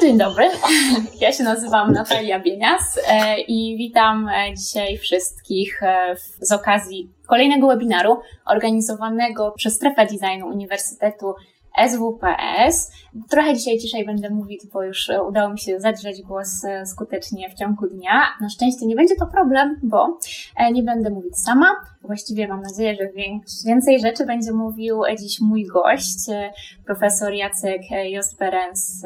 dzień dobry. Ja się nazywam Natalia Bienias e, i witam e, dzisiaj wszystkich e, z okazji kolejnego webinaru organizowanego przez Strefę Designu Uniwersytetu SWPS. Trochę dzisiaj ciszej będę mówić, bo już udało mi się zadrzeć głos skutecznie w ciągu dnia. Na szczęście nie będzie to problem, bo nie będę mówić sama. Właściwie mam nadzieję, że więcej rzeczy będzie mówił dziś mój gość, profesor Jacek Josperens,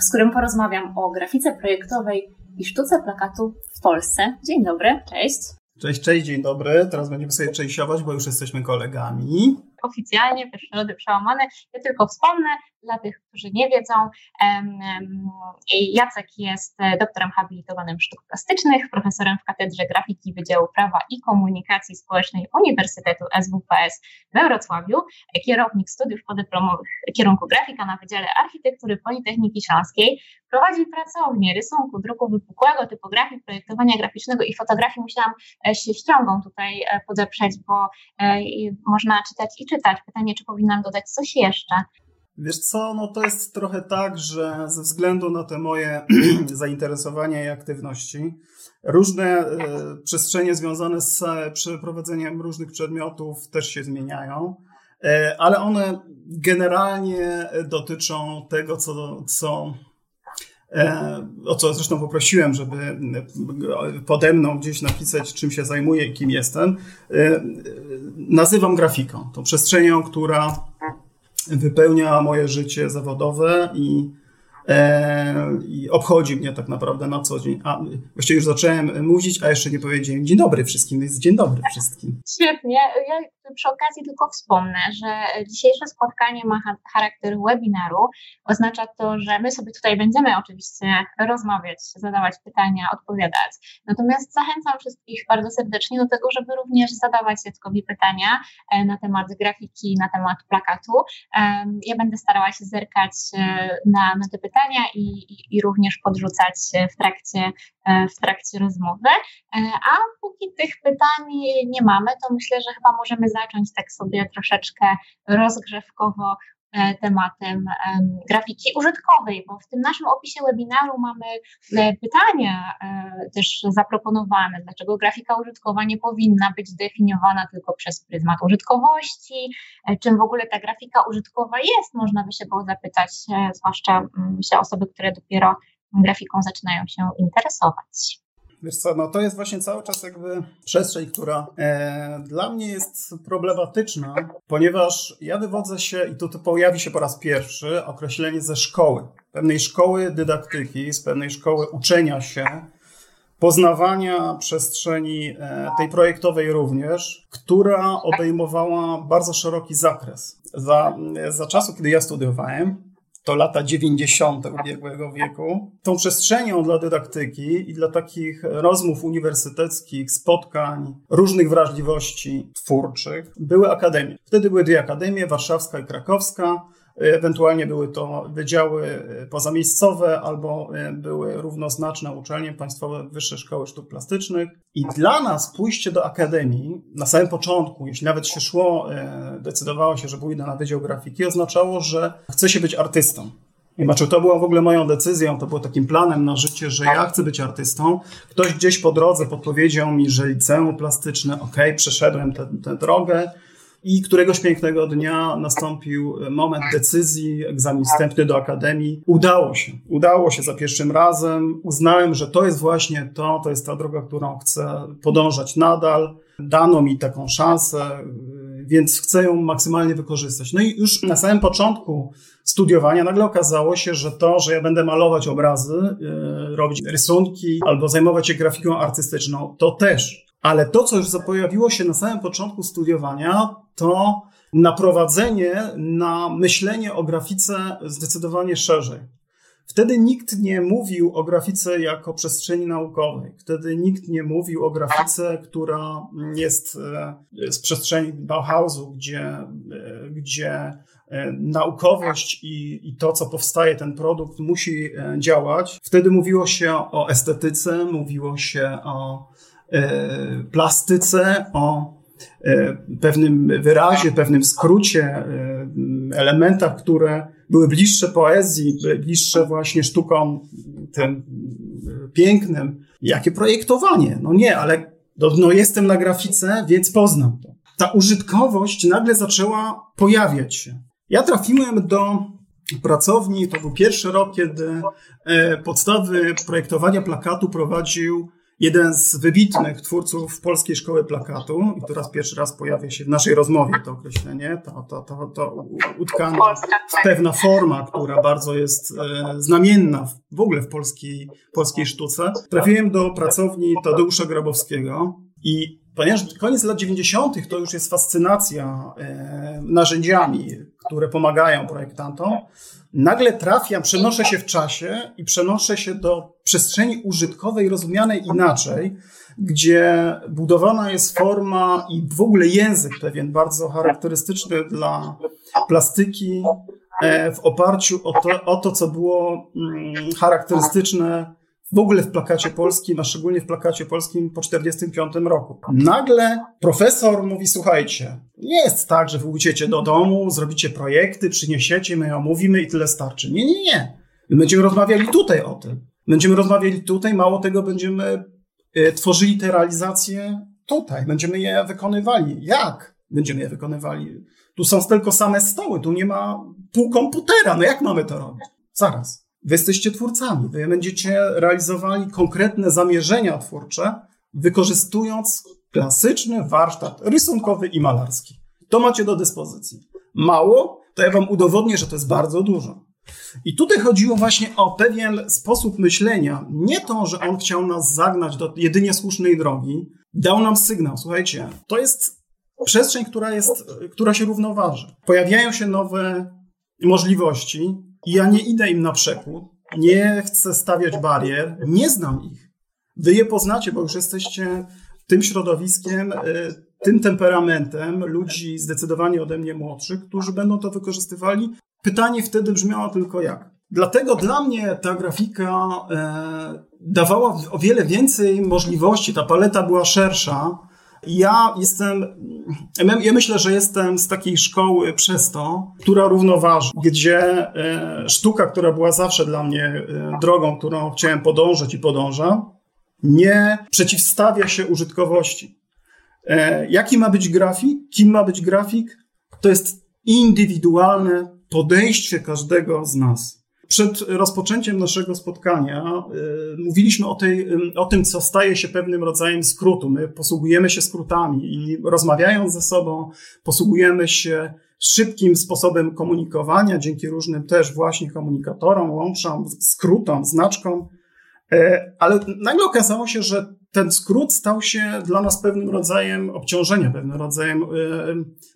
z którym porozmawiam o grafice projektowej i sztuce plakatu w Polsce. Dzień dobry, cześć. Cześć, cześć, dzień dobry. Teraz będziemy sobie częściować, bo już jesteśmy kolegami oficjalnie pierwsze lody przełamane. Ja tylko wspomnę dla tych, którzy nie wiedzą, Jacek jest e, doktorem habilitowanym sztuk plastycznych, profesorem w Katedrze Grafiki Wydziału Prawa i Komunikacji Społecznej Uniwersytetu SWPS we Wrocławiu, kierownik studiów podyplomowych kierunku grafika na Wydziale Architektury Politechniki Śląskiej, prowadzi pracownię rysunku, druku wypukłego, typografii, projektowania graficznego i fotografii. Musiałam e, się ściągą tutaj e, podeprzeć, bo można czytać i czytać. Pytanie, czy powinnam dodać coś jeszcze? Wiesz co, no to jest trochę tak, że ze względu na te moje zainteresowania i aktywności, różne e, przestrzenie związane z przeprowadzeniem różnych przedmiotów też się zmieniają, e, ale one generalnie dotyczą tego, co, co o co zresztą poprosiłem, żeby pode mną gdzieś napisać, czym się zajmuję i kim jestem. Nazywam grafiką, tą przestrzenią, która wypełnia moje życie zawodowe i, e, i obchodzi mnie tak naprawdę na co dzień. A właściwie już zacząłem mówić, a jeszcze nie powiedziałem dzień dobry wszystkim, więc dzień dobry wszystkim. Świetnie. Ja przy okazji tylko wspomnę, że dzisiejsze spotkanie ma charakter webinaru. Oznacza to, że my sobie tutaj będziemy oczywiście rozmawiać, zadawać pytania, odpowiadać. Natomiast zachęcam wszystkich bardzo serdecznie do tego, żeby również zadawać Jackowi pytania e, na temat grafiki, na temat plakatu. Ja będę starała się zerkać e, na, na te pytania i, i, i również podrzucać w trakcie, e, w trakcie rozmowy. A póki tych pytań nie mamy, to myślę, że chyba możemy zacząć tak sobie troszeczkę rozgrzewkowo e, tematem grafiki użytkowej, bo w tym naszym opisie webinaru mamy e, pytania e, też zaproponowane, dlaczego grafika użytkowa nie powinna być definiowana tylko przez pryzmat użytkowości, czym w ogóle ta grafika użytkowa jest, można by się było zapytać, zwłaszcza mm, się osoby, które dopiero grafiką zaczynają się interesować. Wiesz co, no to jest właśnie cały czas jakby przestrzeń, która e, dla mnie jest problematyczna, ponieważ ja wywodzę się, i tu to pojawi się po raz pierwszy, określenie ze szkoły, pewnej szkoły dydaktyki, z pewnej szkoły uczenia się, poznawania przestrzeni e, tej projektowej również, która obejmowała bardzo szeroki zakres. Za, za czasu, kiedy ja studiowałem, to lata 90. ubiegłego wieku. Tą przestrzenią dla dydaktyki i dla takich rozmów uniwersyteckich, spotkań, różnych wrażliwości twórczych były akademie. Wtedy były dwie akademie, warszawska i krakowska. Ewentualnie były to wydziały e, pozamiejscowe albo e, były równoznaczne uczelnie państwowe wyższe szkoły sztuk plastycznych. I dla nas pójście do akademii na samym początku, jeśli nawet się szło, e, decydowało się, że pójdę na Wydział Grafiki, oznaczało, że chce się być artystą. Znaczy, to była w ogóle moją decyzją, to było takim planem na życie, że ja chcę być artystą. Ktoś gdzieś po drodze podpowiedział mi, że liceum plastyczne, ok, przeszedłem tę drogę, i któregoś pięknego dnia nastąpił moment decyzji, egzamin wstępny do akademii. Udało się. Udało się za pierwszym razem. Uznałem, że to jest właśnie to, to jest ta droga, którą chcę podążać nadal. Dano mi taką szansę, więc chcę ją maksymalnie wykorzystać. No i już na samym początku studiowania nagle okazało się, że to, że ja będę malować obrazy, yy, robić rysunki albo zajmować się grafiką artystyczną, to też ale to, co już pojawiło się na samym początku studiowania, to naprowadzenie na myślenie o grafice zdecydowanie szerzej. Wtedy nikt nie mówił o grafice jako przestrzeni naukowej. Wtedy nikt nie mówił o grafice, która jest e, z przestrzeni Bauhausu, gdzie, e, gdzie e, naukowość i, i to, co powstaje, ten produkt musi działać. Wtedy mówiło się o estetyce, mówiło się o plastyce, o e, pewnym wyrazie, pewnym skrócie, e, elementach, które były bliższe poezji, bliższe właśnie sztukom tym pięknym. Jakie projektowanie? No nie, ale no, no jestem na grafice, więc poznam to. Ta użytkowość nagle zaczęła pojawiać się. Ja trafiłem do pracowni, to był pierwszy rok, kiedy e, podstawy projektowania plakatu prowadził jeden z wybitnych twórców Polskiej Szkoły Plakatu, i tu raz pierwszy raz pojawia się w naszej rozmowie to określenie, to, to, to, to utkana pewna forma, która bardzo jest e, znamienna w ogóle w polskiej, polskiej sztuce. Trafiłem do pracowni Tadeusza Grabowskiego i ponieważ koniec lat 90. to już jest fascynacja e, narzędziami, które pomagają projektantom, nagle trafiam, przenoszę się w czasie i przenoszę się do przestrzeni użytkowej rozumianej inaczej, gdzie budowana jest forma i w ogóle język pewien bardzo charakterystyczny dla plastyki e, w oparciu o to, o to co było mm, charakterystyczne w ogóle w plakacie polskim, a szczególnie w plakacie polskim po 1945 roku. Nagle profesor mówi, słuchajcie, nie jest tak, że wy do domu, zrobicie projekty, przyniesiecie, my omówimy i tyle starczy. Nie, nie, nie. My będziemy rozmawiali tutaj o tym. Będziemy rozmawiali tutaj, mało tego, będziemy y, tworzyli te realizacje tutaj. Będziemy je wykonywali. Jak będziemy je wykonywali? Tu są tylko same stoły, tu nie ma pół komputera. No jak mamy to robić? Zaraz. Wy jesteście twórcami, wy będziecie realizowali konkretne zamierzenia twórcze, wykorzystując klasyczny warsztat rysunkowy i malarski. To macie do dyspozycji. Mało, to ja wam udowodnię, że to jest bardzo dużo. I tutaj chodziło właśnie o pewien sposób myślenia. Nie to, że on chciał nas zagnać do jedynie słusznej drogi, dał nam sygnał. Słuchajcie, to jest przestrzeń, która, jest, która się równoważy. Pojawiają się nowe możliwości, i ja nie idę im na przekór, nie chcę stawiać barier, nie znam ich. Wy je poznacie, bo już jesteście tym środowiskiem, y, tym temperamentem ludzi zdecydowanie ode mnie młodszych, którzy będą to wykorzystywali. Pytanie wtedy brzmiało tylko jak. Dlatego dla mnie ta grafika e, dawała o wiele więcej możliwości, ta paleta była szersza ja jestem, ja myślę, że jestem z takiej szkoły przez to, która równoważy, gdzie e, sztuka, która była zawsze dla mnie e, drogą, którą chciałem podążać i podążam, nie przeciwstawia się użytkowości. E, jaki ma być grafik? Kim ma być grafik? To jest indywidualne podejście każdego z nas. Przed rozpoczęciem naszego spotkania y, mówiliśmy o, tej, o tym, co staje się pewnym rodzajem skrótu. My posługujemy się skrótami i rozmawiając ze sobą, posługujemy się szybkim sposobem komunikowania, dzięki różnym też właśnie komunikatorom, łączom, skrótom, znaczkom. E, ale nagle okazało się, że ten skrót stał się dla nas pewnym rodzajem obciążenia, pewnym rodzajem y,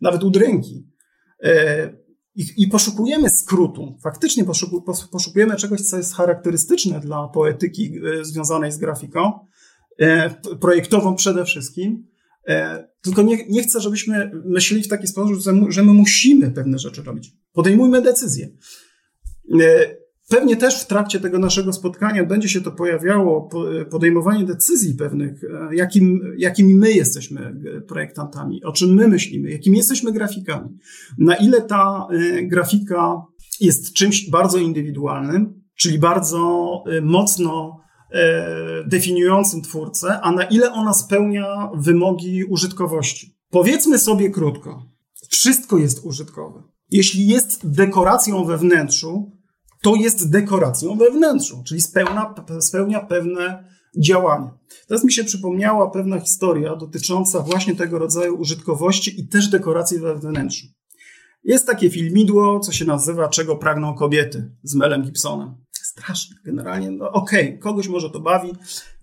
nawet udręki. I, I, poszukujemy skrótu. Faktycznie poszuku, poszukujemy czegoś, co jest charakterystyczne dla poetyki e, związanej z grafiką, e, projektową przede wszystkim. E, tylko nie, nie chcę, żebyśmy myśleli w taki sposób, że my musimy pewne rzeczy robić. Podejmujmy decyzje. Pewnie też w trakcie tego naszego spotkania będzie się to pojawiało, podejmowanie decyzji pewnych, e, jakim, jakimi my jesteśmy e, projektantami, o czym my myślimy, jakimi jesteśmy grafikami. Na ile ta e, grafika jest czymś bardzo indywidualnym, czyli bardzo mocno definiującym twórcę, a na ile ona spełnia wymogi użytkowości. Powiedzmy sobie krótko, wszystko jest użytkowe. Jeśli jest dekoracją we wnętrzu, to jest dekoracją wewnętrzną, czyli spełnia, spełnia pewne działanie. Teraz mi się przypomniała pewna historia dotycząca właśnie tego rodzaju użytkowości i też dekoracji we wnętrzu. Jest takie filmidło, co się nazywa Czego pragną kobiety z Melem Gibsonem. Straszne, generalnie, no okej, okay, kogoś może to bawi.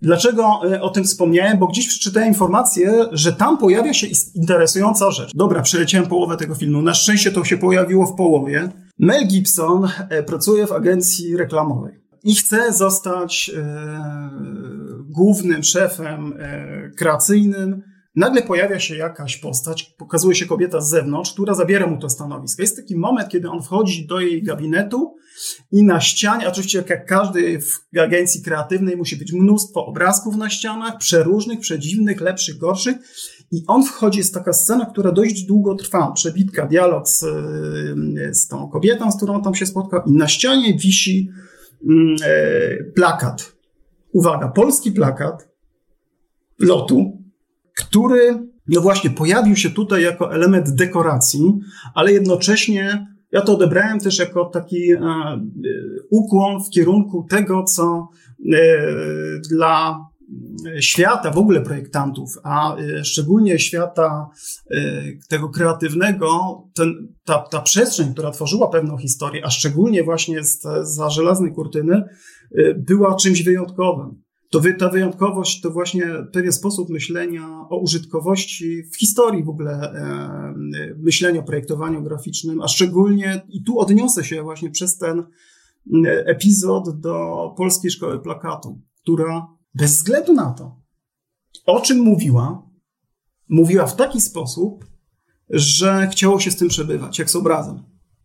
Dlaczego e, o tym wspomniałem? Bo gdzieś przeczytałem informację, że tam pojawia się interesująca rzecz. Dobra, przeleciałem połowę tego filmu. Na szczęście to się pojawiło w połowie. Mel Gibson e, pracuje w agencji reklamowej i chce zostać e, głównym szefem e, kreacyjnym. Nagle pojawia się jakaś postać, pokazuje się kobieta z zewnątrz, która zabiera mu to stanowisko. Jest taki moment, kiedy on wchodzi do jej gabinetu i na ścianie, oczywiście jak każdej w agencji kreatywnej musi być mnóstwo obrazków na ścianach, przeróżnych, przedziwnych, lepszych, gorszych I on wchodzi, jest taka scena, która dość długo trwa, przebitka, dialog z, z tą kobietą, z którą tam się spotkał i na ścianie wisi mm, e, plakat. Uwaga, polski plakat lotu, który no właśnie pojawił się tutaj jako element dekoracji, ale jednocześnie ja to odebrałem też jako taki e, ukłon w kierunku tego, co e, dla świata w ogóle projektantów, a e, szczególnie świata tego kreatywnego, ten, ta, ta przestrzeń, która tworzyła pewną historię, a szczególnie właśnie z, za żelaznej kurtyny, była czymś wyjątkowym. To wy, ta wyjątkowość to właśnie pewien sposób myślenia o użytkowości w historii w ogóle e, myślenia o projektowaniu graficznym, a szczególnie i tu odniosę się właśnie przez ten epizod do Polskiej Szkoły Plakatu, która bez względu na to, o czym mówiła, mówiła w taki sposób, że chciało się z tym przebywać, jak z obrazem.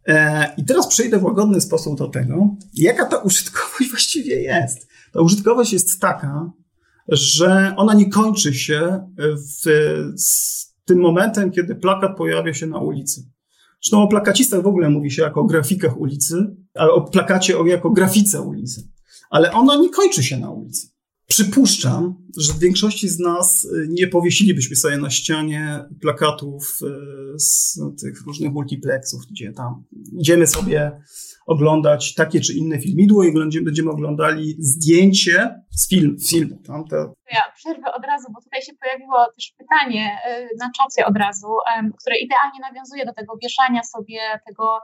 E, I teraz przejdę w łagodny sposób do tego, jaka ta użytkowość właściwie jest. Ta użytkowość jest taka, że ona nie kończy się w, z tym momentem, kiedy plakat pojawia się na ulicy. Zresztą o plakacistach w ogóle mówi się jako o grafikach ulicy, a o plakacie jako grafice ulicy. Ale ona nie kończy się na ulicy. Przypuszczam, że w większości z nas y, nie powiesilibyśmy sobie na ścianie plakatów y, z tych różnych multiplexów, gdzie tam idziemy sobie oglądać takie czy inne filmidło i będziemy oglądali zdjęcie z film, filmu. Tam te... Ja przerwę od razu, bo tutaj się pojawiło też pytanie y, na czacie od razu, które idealnie nawiązuje do tego wieszania sobie tego,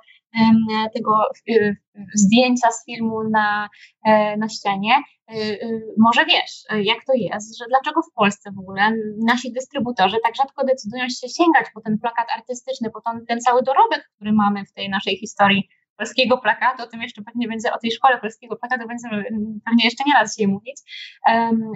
tego zdjęcia z filmu na, e, na ścianie. Y, y, może wiesz, jak to jest, że dlaczego w Polsce w ogóle nasi dystrybutorzy tak rzadko decydują się sięgać po ten plakat artystyczny, po ten, ten cały dorobek, który mamy w tej naszej historii polskiego plakatu, o tym jeszcze pewnie będzie, o tej szkole polskiego plakatu będziemy mm, pewnie jeszcze nie raz dzisiaj mówić,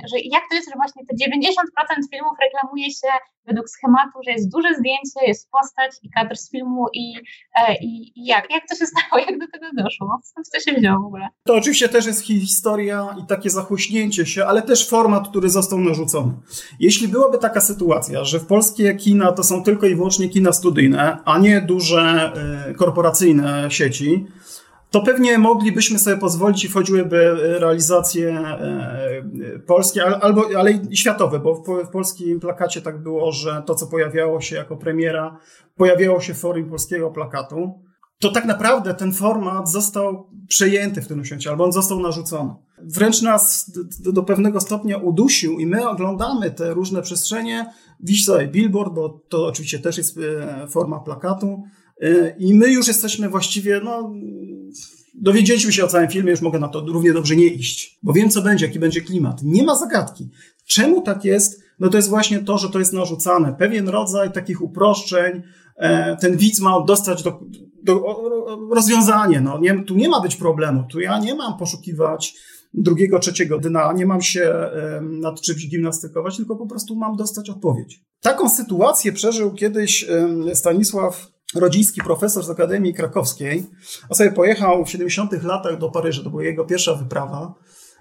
że jak to jest, że właśnie te 90% filmów reklamuje się według schematu, że jest duże zdjęcie, jest postać i kadr z filmu i, e, i, i jak? Jak to się stało? Jak do tego doszło? Skąd to się wzięło w ogóle? To oczywiście też jest historia i takie zachłyśnięcie się, ale też format, który został narzucony. Jeśli byłaby taka sytuacja, że w polskie kina to są tylko i wyłącznie kina studyjne, a nie duże y, korporacyjne sieci, to pewnie moglibyśmy sobie pozwolić i wchodziłyby realizacje e, polskie, albo, ale i światowe, bo w, polskim plakacie tak było, że to, co pojawiało się jako premiera, pojawiało się w forum polskiego plakatu. To tak naprawdę ten format został przejęty w tym momencie, albo on został narzucony. Wręcz nas do, pewnego stopnia udusił i my oglądamy te różne przestrzenie. Widzisz sobie billboard, bo to oczywiście też jest e, forma plakatu. E, I my już jesteśmy właściwie, no, dowiedzieliśmy się o całym filmie, już mogę na to równie dobrze nie iść, bo wiem, co będzie, jaki będzie klimat. Nie ma zagadki. Czemu tak jest? No to jest właśnie to, że to jest narzucane. Pewien rodzaj takich uproszczeń, e, ten widz ma dostać do, do rozwiązanie. No, nie, tu nie ma być problemu. Tu ja nie mam poszukiwać drugiego, trzeciego dna, nie mam się nad czymś gimnastykować, tylko po prostu mam dostać odpowiedź. Taką sytuację przeżył kiedyś Stanisław rodziński profesor z Akademii Krakowskiej. On sobie pojechał w 70 latach do Paryża, to była jego pierwsza wyprawa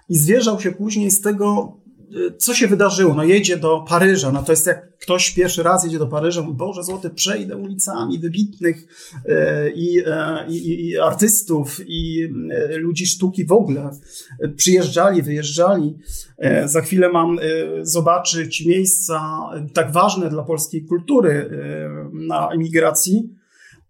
i zwierzał się później z tego, y, co się wydarzyło. No jedzie do Paryża, no to jest jak ktoś pierwszy raz jedzie do Paryża, mówi, Boże Złoty, przejdę ulicami wybitnych y, i, y, i, i artystów i ludzi sztuki w ogóle. Przyjeżdżali, wyjeżdżali. Za chwilę mam zobaczyć miejsca tak ważne dla polskiej kultury na emigracji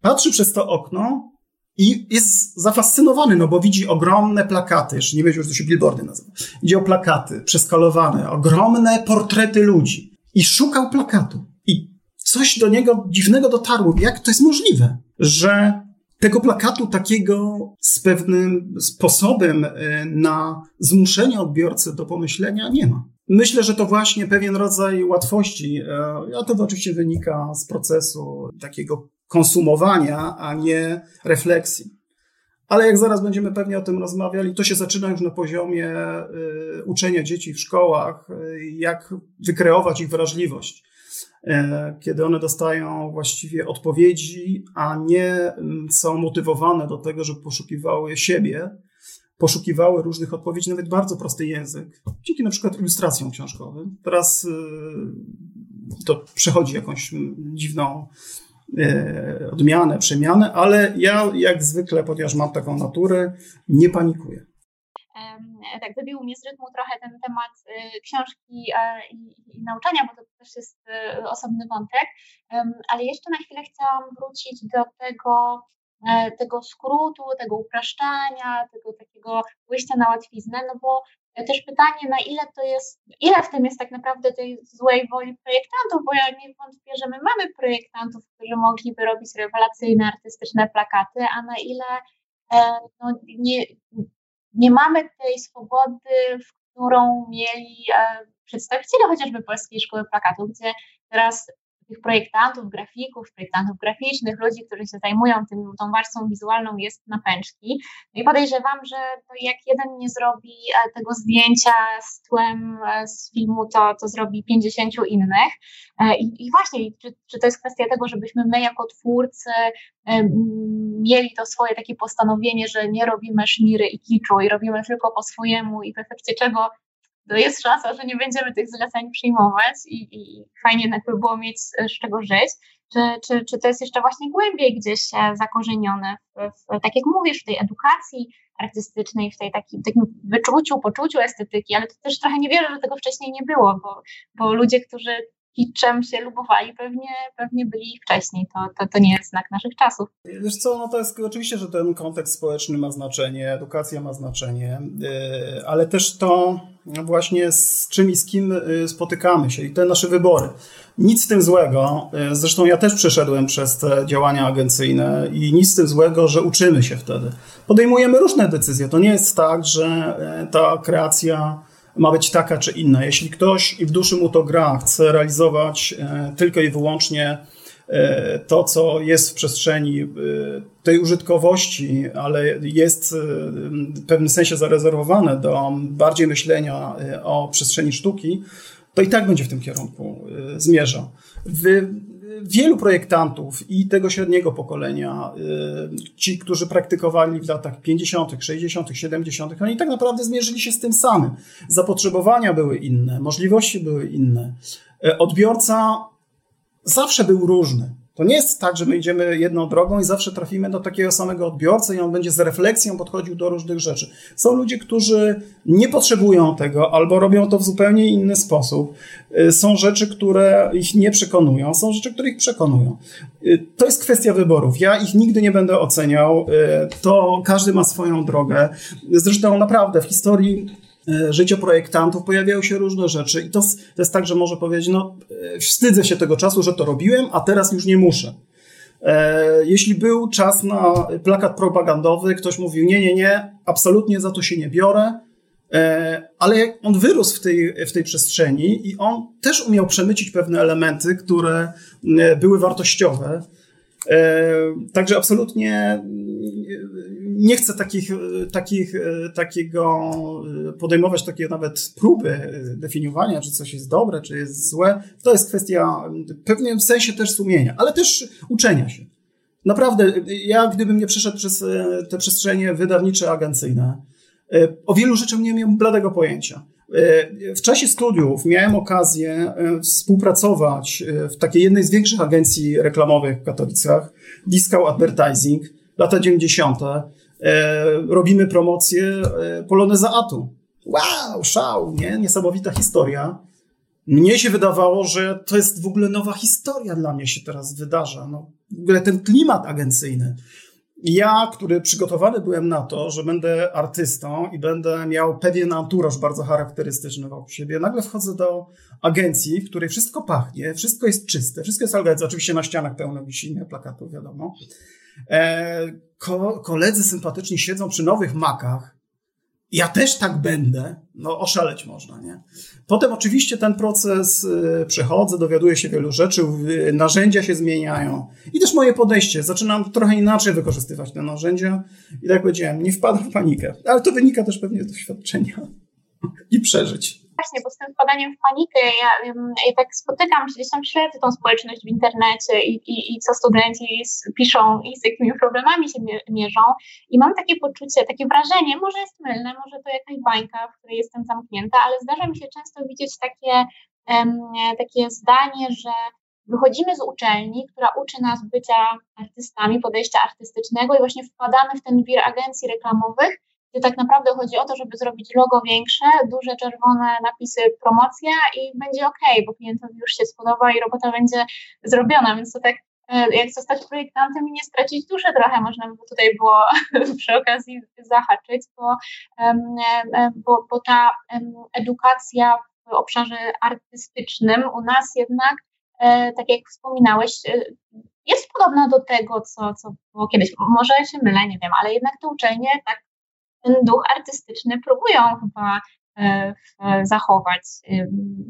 patrzy przez to okno i jest zafascynowany, no bo widzi ogromne plakaty, jeszcze nie wiedział, że to się billboardy nazywa. Widzi o plakaty przeskalowane, ogromne portrety ludzi i szukał plakatu. I coś do niego dziwnego dotarło. Jak to jest możliwe, że tego plakatu takiego z pewnym sposobem e, na zmuszenie odbiorcy do pomyślenia nie ma. Myślę, że to właśnie pewien rodzaj łatwości, e, a to oczywiście wynika z procesu takiego konsumowania, a nie refleksji. Ale jak zaraz będziemy pewnie o tym rozmawiali, to się zaczyna już na poziomie y, uczenia dzieci w szkołach, y, jak wykreować ich wrażliwość. Y, kiedy one dostają właściwie odpowiedzi, a nie mm, są motywowane do tego, żeby poszukiwały siebie, poszukiwały różnych odpowiedzi, nawet bardzo prosty język, dzięki na przykład ilustracjom książkowym. Teraz to przechodzi jakąś dziwną odmianę, przemianę, ale ja jak zwykle, ponieważ mam taką naturę, nie panikuję. Tak wybił mnie z rytmu trochę ten temat y, książki e, i, nauczania, bo to też jest y, osobny wątek, ale jeszcze na chwilę chciałam wrócić do tego, e, tego skrótu, tego upraszczania, tego takiego pójścia na łatwiznę, no bo też pytanie, na ile to jest, ile w tym jest tak naprawdę tej złej woli projektantów, bo ja nie wątpię, że my mamy projektantów, którzy mogliby robić rewelacyjne, artystyczne plakaty, a na ile e, no, nie, nie mamy tej swobody, w którą mieli e, przedstawiciele chociażby Polskiej Szkoły Plakatu, gdzie teraz tych projektantów, grafików, projektantów graficznych, ludzi, którzy się zajmują tym, tą warstwą wizualną jest na pęczki. No i podejrzewam, że jak jeden nie zrobi e, tego zdjęcia z tłem e, z filmu, to, to zrobi 50 innych. E, I, i właśnie, czy, czy to jest kwestia tego, żebyśmy my jako twórcy mieli to swoje takie postanowienie, że nie robimy szmiry i kiczu i robimy tylko po swojemu i w efekcie czego to jest szansa, że nie będziemy tych zleceń przyjmować i, i fajnie jednak by było mieć z czego żyć. Czy, czy, czy to jest jeszcze właśnie głębiej gdzieś zakorzenione, w, w, tak jak mówisz, w tej edukacji artystycznej, w tej takim, takim wyczuciu, poczuciu estetyki, ale to też trochę nie wierzę, że tego wcześniej nie było, bo, bo ludzie, którzy kiczem się lubowali, pewnie, pewnie byli wcześniej. To, to, to nie jest znak naszych czasów. Wiesz co, no to jest oczywiście, że ten kontekst społeczny ma znaczenie, edukacja ma znaczenie, yy, ale też to właśnie z czym i z kim yy, spotykamy się i te nasze wybory. Nic z tym złego, yy, zresztą ja też przeszedłem przez te działania agencyjne i nic z tym złego, że uczymy się wtedy. Podejmujemy różne decyzje. To nie jest tak, że ta kreacja ma być taka czy inna. Jeśli ktoś i w duszy mu to gra, chce realizować e, tylko i wyłącznie e, to, co jest w przestrzeni e, tej użytkowości, ale jest w pewnym sensie zarezerwowane do bardziej myślenia o przestrzeni sztuki, to i tak będzie w tym kierunku zmierzał. W wielu projektantów i tego średniego pokolenia, y, ci, którzy praktykowali w latach 50., 60., 70., oni tak naprawdę zmierzyli się z tym samym. Zapotrzebowania były inne, możliwości były inne. Y, odbiorca zawsze był różny. To nie jest tak, że my idziemy jedną drogą i zawsze trafimy do takiego samego odbiorcy i on będzie z refleksją podchodził do różnych rzeczy. Są ludzie, którzy nie potrzebują tego albo robią to w zupełnie inny sposób. Y, są rzeczy, które ich nie przekonują, są rzeczy, które ich przekonują. Y, to jest kwestia wyborów. Ja ich nigdy nie będę oceniał. Y, to każdy ma swoją drogę. Zresztą naprawdę w historii E, życie projektantów pojawiają się różne rzeczy i to, to jest tak, że może powiedzieć, no e, wstydzę się tego czasu, że to robiłem, a teraz już nie muszę. E, jeśli był czas na plakat propagandowy, ktoś mówił, nie, nie, nie, absolutnie za to się nie biorę, ale on wyrósł w tej, w tej przestrzeni i on też umiał przemycić pewne elementy, które były wartościowe. Także absolutnie nie chcę takich, takich, takiego podejmować takie nawet próby definiowania, czy coś jest dobre, czy jest złe. To jest kwestia w pewnym sensie też sumienia, ale też uczenia się. Naprawdę, ja gdybym nie przeszedł przez te przestrzenie wydawnicze, agencyjne, o wielu rzeczach nie miałem bladego pojęcia. W czasie studiów miałem okazję współpracować w takiej jednej z większych agencji reklamowych w Katowicach, Discount Advertising, lata 90. E, robimy promocję e, Poloneza Atu. Wow, szał, nie? Niesamowita historia. Mnie się wydawało, że to jest w ogóle nowa historia dla mnie się teraz wydarza. No, w ogóle ten klimat agencyjny. Ja, który przygotowany byłem na to, że będę artystą i będę miał pewien anturaż bardzo charakterystyczny wokół siebie, nagle wchodzę do agencji, w której wszystko pachnie, wszystko jest czyste, wszystko jest eleganckie. Oczywiście na ścianach pełno wisi plakatów, wiadomo. E, ko koledzy sympatyczni siedzą przy nowych makach. Ja też tak będę. No, oszaleć można, nie? Potem oczywiście ten proces y, przechodzę, dowiaduję się wielu rzeczy, narzędzia się zmieniają. I też moje podejście. Zaczynam trochę inaczej wykorzystywać te narzędzia. I tak jak powiedziałem, nie wpadam w panikę. Ale to wynika też pewnie z doświadczenia i przeżyć właśnie, bo z tym wpadaniem w panikę ja, ja tak spotykam, gdzieś tam śledzę tą społeczność w internecie i, i, i co studenci piszą i z jakimi problemami się mierzą. I mam takie poczucie, takie wrażenie, może jest mylne, może to jakaś bańka, w której jestem zamknięta, ale zdarza mi się często widzieć takie takie zdanie, że wychodzimy z uczelni, która uczy nas bycia artystami, podejścia artystycznego i właśnie wpadamy w ten wir agencji reklamowych, gdzie tak naprawdę chodzi o to, żeby zrobić logo większe, duże czerwone napisy promocja i będzie ok, bo klientowi już się spodoba i robota będzie zrobiona, więc to tak e, jak zostać projektantem i nie stracić duszy trochę, można by tutaj było przy okazji zahaczyć, bo, bo, bo ta edukacja w obszarze artystycznym u nas jednak, e, tak jak wspominałeś, e, jest podobna do tego, co, co było kiedyś. Może się mylę, nie wiem, ale jednak te uczelnie tak ten duch artystyczny próbują chyba e, zachować.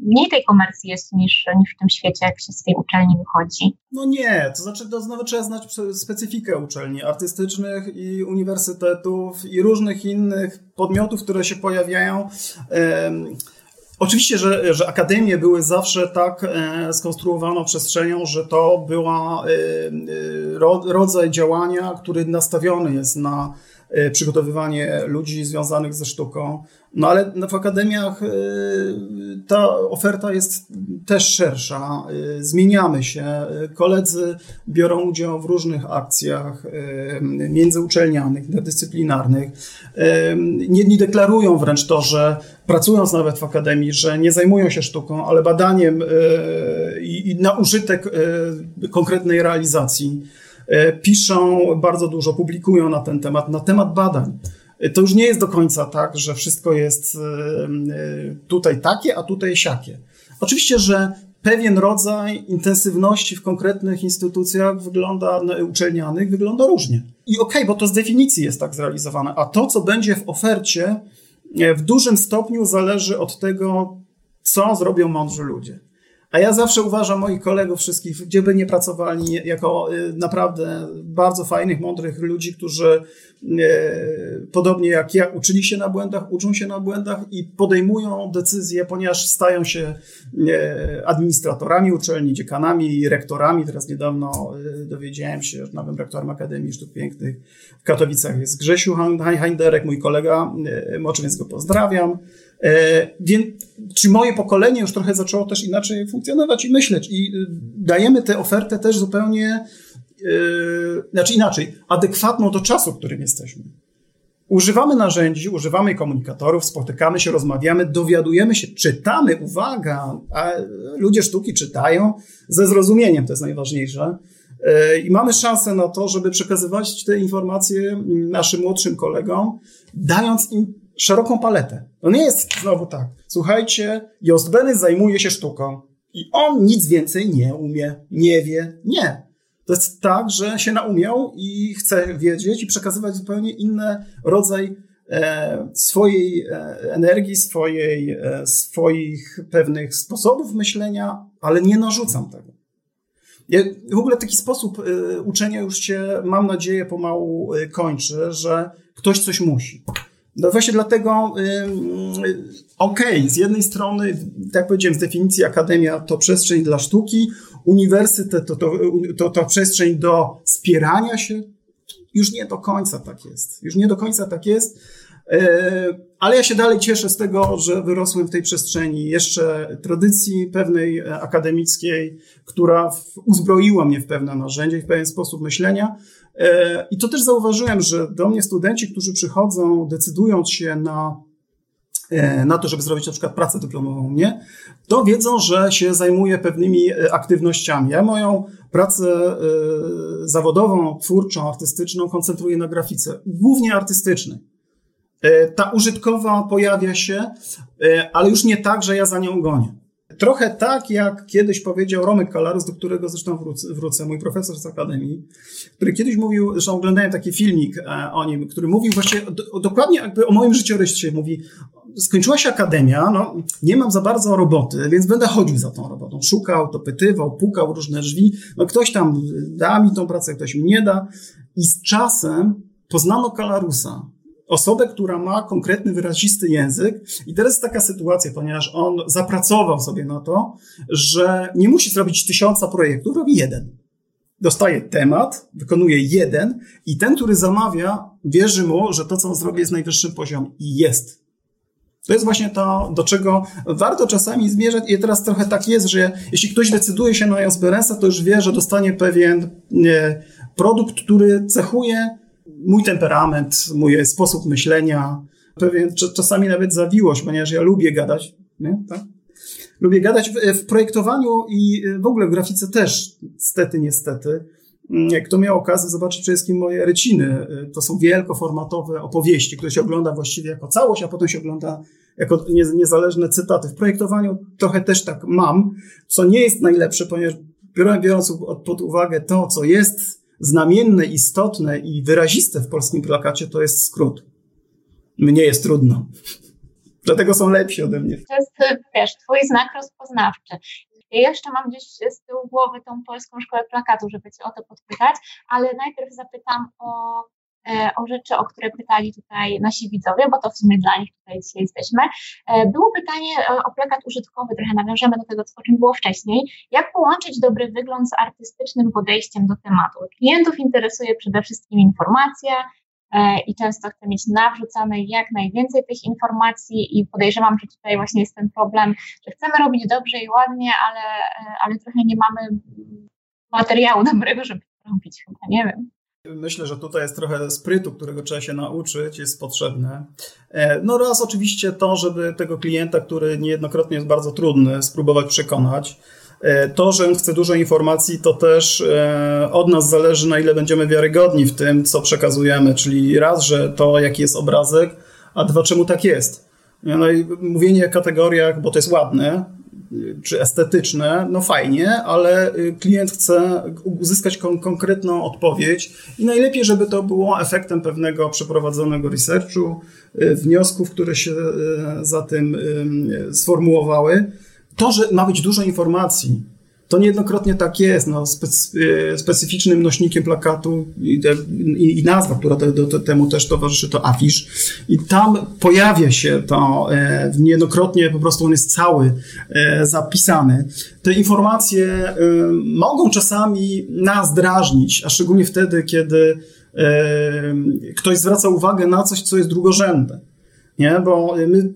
Mniej tej komercji jest niż, niż w tym świecie, jak się z tej uczelni wychodzi. No nie, to znaczy to znowu trzeba znać specyfikę uczelni artystycznych i uniwersytetów i różnych innych podmiotów, które się pojawiają. Oczywiście, że, że akademie były zawsze tak e, skonstruowaną przestrzenią, że to była e, rodzaj działania, który nastawiony jest na przygotowywanie ludzi związanych ze sztuką. No ale w akademiach e, ta oferta jest też szersza. E, zmieniamy się. Koledzy biorą udział w różnych akcjach międzyuczelnianych, interdyscyplinarnych. Jedni deklarują wręcz to, że pracując nawet w akademii, że nie zajmują się sztuką, ale badaniem i na użytek konkretnej realizacji. E, piszą bardzo dużo, publikują na ten temat, na temat badań. E, to już nie jest do końca tak, że wszystko jest e, tutaj takie, a tutaj siakie. Oczywiście, że pewien rodzaj intensywności w konkretnych instytucjach wygląda, uczelnianych wygląda różnie. I okej, okay, bo to z definicji jest tak zrealizowane, a to, co będzie w ofercie, w dużym stopniu zależy od tego, co zrobią mądrzy ludzie. A ja zawsze uważam moich kolegów wszystkich, gdzie by nie pracowali, jako y, naprawdę bardzo fajnych, mądrych ludzi, którzy y, podobnie jak ja uczyli się na błędach, uczą się na błędach i podejmują decyzje, ponieważ stają się y, administratorami uczelni, dziekanami, rektorami. Teraz niedawno dowiedziałem się, że nowym rektorem Akademii Sztuk Pięknych w Katowicach jest Grzesiu Heinderek, mój kolega, o więc go pozdrawiam. E, więc, czy moje pokolenie już trochę zaczęło też inaczej funkcjonować i myśleć i y, dajemy tę ofertę też zupełnie, yy, znaczy inaczej, adekwatną do czasu, w którym jesteśmy. Używamy narzędzi, używamy komunikatorów, spotykamy się, rozmawiamy, dowiadujemy się, czytamy, uwaga, a ludzie sztuki czytają ze zrozumieniem, to jest najważniejsze. E, I mamy szansę na to, żeby przekazywać te informacje naszym młodszym kolegom, dając im szeroką paletę. To nie jest znowu tak. Słuchajcie, Jost Benny zajmuje się sztuką i on nic więcej nie umie, nie wie, nie. To jest tak, że się naumiał i chce wiedzieć i przekazywać zupełnie inny rodzaj e, swojej e, energii, swojej, e, swoich pewnych sposobów myślenia, ale nie narzucam tego. Ja, w ogóle taki sposób e, uczenia już się, mam nadzieję, pomału e, kończy, że ktoś coś musi. No właśnie dlatego, okej, okay, z jednej strony, tak powiedziałem, z definicji akademia to przestrzeń dla sztuki, uniwersytet to, to, to, to przestrzeń do spierania się. Już nie do końca tak jest. Już nie do końca tak jest. E, ale ja się dalej cieszę z tego, że wyrosłem w tej przestrzeni jeszcze tradycji pewnej e, akademickiej, która uzbroiła mnie w pewne narzędzia i w pewien sposób myślenia. E, I to też zauważyłem, że do mnie studenci, którzy przychodzą, decydując się na, e, na to, żeby zrobić na przykład pracę dyplomową mnie, to wiedzą, że się zajmuję pewnymi e, aktywnościami. Ja moją pracę zawodową, twórczą, artystyczną koncentruję na grafice, głównie artystycznej. Ta użytkowa pojawia się, ale już nie tak, że ja za nią gonię. Trochę tak, jak kiedyś powiedział Romek Kalarus, do którego zresztą wrócę, wrócę, mój profesor z Akademii, który kiedyś mówił, zresztą oglądałem taki filmik e, o nim, który mówił właśnie do, dokładnie jakby o moim życiorysie. Mówi, skończyła się Akademia, no nie mam za bardzo roboty, więc będę chodził za tą robotą. Szukał, dopytywał, pukał różne drzwi. No ktoś tam da mi tą pracę, ktoś mi nie da. I z czasem poznano Kalarusa osobę, która ma konkretny, wyrazisty język. I teraz jest taka sytuacja, ponieważ on zapracował sobie na to, że nie musi zrobić tysiąca projektów, robi jeden. Dostaje temat, wykonuje jeden i ten, który zamawia, wierzy mu, że to, co on zrobi, jest najwyższym poziomem. I jest. To jest właśnie to, do czego warto czasami zmierzać i teraz trochę tak jest, że jeśli ktoś decyduje się na Jasperensa, to już wie, że dostanie pewien nie, produkt, który cechuje mój temperament, mój sposób myślenia, pewien czasami nawet zawiłość, ponieważ ja lubię gadać, nie? Tak? Lubię gadać w, w projektowaniu i w ogóle w grafice też, niestety, niestety. Kto miał okazję zobaczyć przede wszystkim moje reciny, to są wielkoformatowe opowieści, które się ogląda właściwie jako całość, a potem się ogląda jako niezależne cytaty. W projektowaniu trochę też tak mam, co nie jest najlepsze, ponieważ biorąc pod uwagę to, co jest znamienne, istotne i wyraziste w polskim plakacie, to jest skrót. Mnie jest trudno. Dlatego są lepsi ode mnie. To jest, wiesz, twój znak rozpoznawczy. Ja jeszcze mam gdzieś z tyłu głowy tą polską szkołę plakatu, żeby cię o to podpytać, ale najpierw zapytam o, o rzeczy, o które pytali tutaj nasi widzowie, bo to w sumie dla nich tutaj dzisiaj jesteśmy. E, było pytanie e, o plakat użytkowy, trochę nawiążemy do tego, o czym było wcześniej. Jak połączyć dobry wygląd z artystycznym podejściem do tematu? Klientów interesuje przede wszystkim informacja, E, i często chcę mieć nawrzucane jak najwięcej tych informacji i podejrzewam, że tutaj właśnie jest ten problem, że chcemy robić dobrze i ładnie, ale, e, ale trochę nie mamy materiału dobrego, żeby to robić, chyba nie wiem. Myślę, że tutaj jest trochę sprytu, którego trzeba się nauczyć, jest potrzebne. E, no raz oczywiście to, żeby tego klienta, który niejednokrotnie jest bardzo trudny, spróbować przekonać. E, to, że on chce dużo informacji, to też e, od nas zależy, na ile będziemy wiarygodni w tym, co przekazujemy. Czyli raz, że to, jaki jest obrazek, a dwa, czemu tak jest. No i mówienie o kategoriach, bo to jest ładne, czy estetyczne, no fajnie, ale klient chce uzyskać kon konkretną odpowiedź i najlepiej, żeby to było efektem pewnego przeprowadzonego researchu, e, wniosków, które się za tym sformułowały. To, że ma być dużo informacji, to niejednokrotnie tak jest. No, e, specyficznym nośnikiem plakatu i, i, i nazwa, która te, do, temu też towarzyszy, to afisz. I tam pojawia się to e, niejednokrotnie, po prostu on jest cały e, zapisany. Te informacje e, mogą czasami nas drażnić, a szczególnie wtedy, kiedy e, ktoś zwraca uwagę na coś, co jest drugorzędne. Nie? Bo my,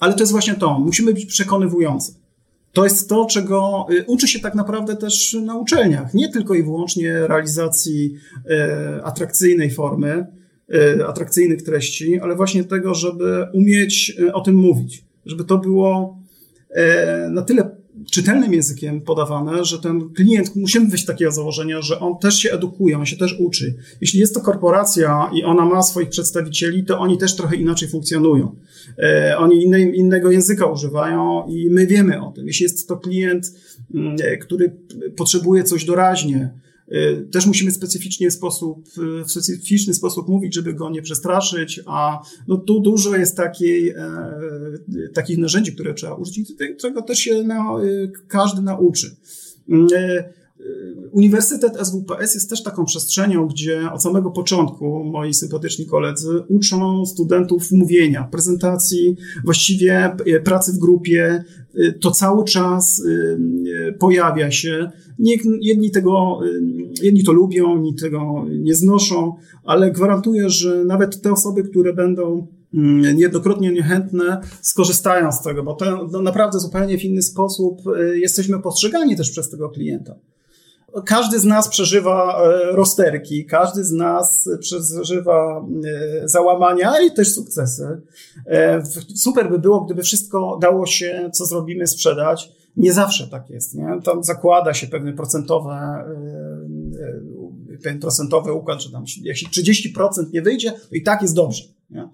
ale to jest właśnie to. Musimy być przekonywujący. To jest to, czego y, uczy się tak naprawdę też na uczelniach. Nie tylko i wyłącznie realizacji y, atrakcyjnej formy, y, atrakcyjnych treści, ale właśnie tego, żeby umieć o tym mówić. Żeby to było na tyle czytelnym językiem podawane, że ten klient, musimy wyjść z takiego założenia, że on też się edukuje, on się też uczy. Jeśli jest to korporacja i ona ma swoich przedstawicieli, to oni też trochę inaczej funkcjonują. E, oni inne, innego języka używają i my wiemy o tym. Jeśli jest to klient, mm, e, który potrzebuje coś doraźnie, też musimy specyficznie sposób, w specyficzny sposób mówić, żeby go nie przestraszyć, a no tu dużo jest takiej, e, takich narzędzi, które trzeba użyć i czego też się na, każdy nauczy. Uniwersytet SWPS jest też taką przestrzenią, gdzie od samego początku moi sympatyczni koledzy uczą studentów mówienia, prezentacji, właściwie e, pracy w grupie. To cały czas pojawia się. Jedni tego, jedni to lubią, inni tego nie znoszą, ale gwarantuję, że nawet te osoby, które będą mm, niejednokrotnie niechętne skorzystają z tego, bo to no, naprawdę zupełnie w inny sposób jesteśmy postrzegani też przez tego klienta każdy z nas przeżywa e, rozterki, każdy z nas przeżywa załamania i też sukcesy. Super by było, gdyby wszystko dało się, co zrobimy, sprzedać. Nie zawsze tak jest. Nie? Tam zakłada się pewne procentowe, ten procentowy układ, że tam jeśli 30% nie wyjdzie, to i tak jest dobrze. Nie?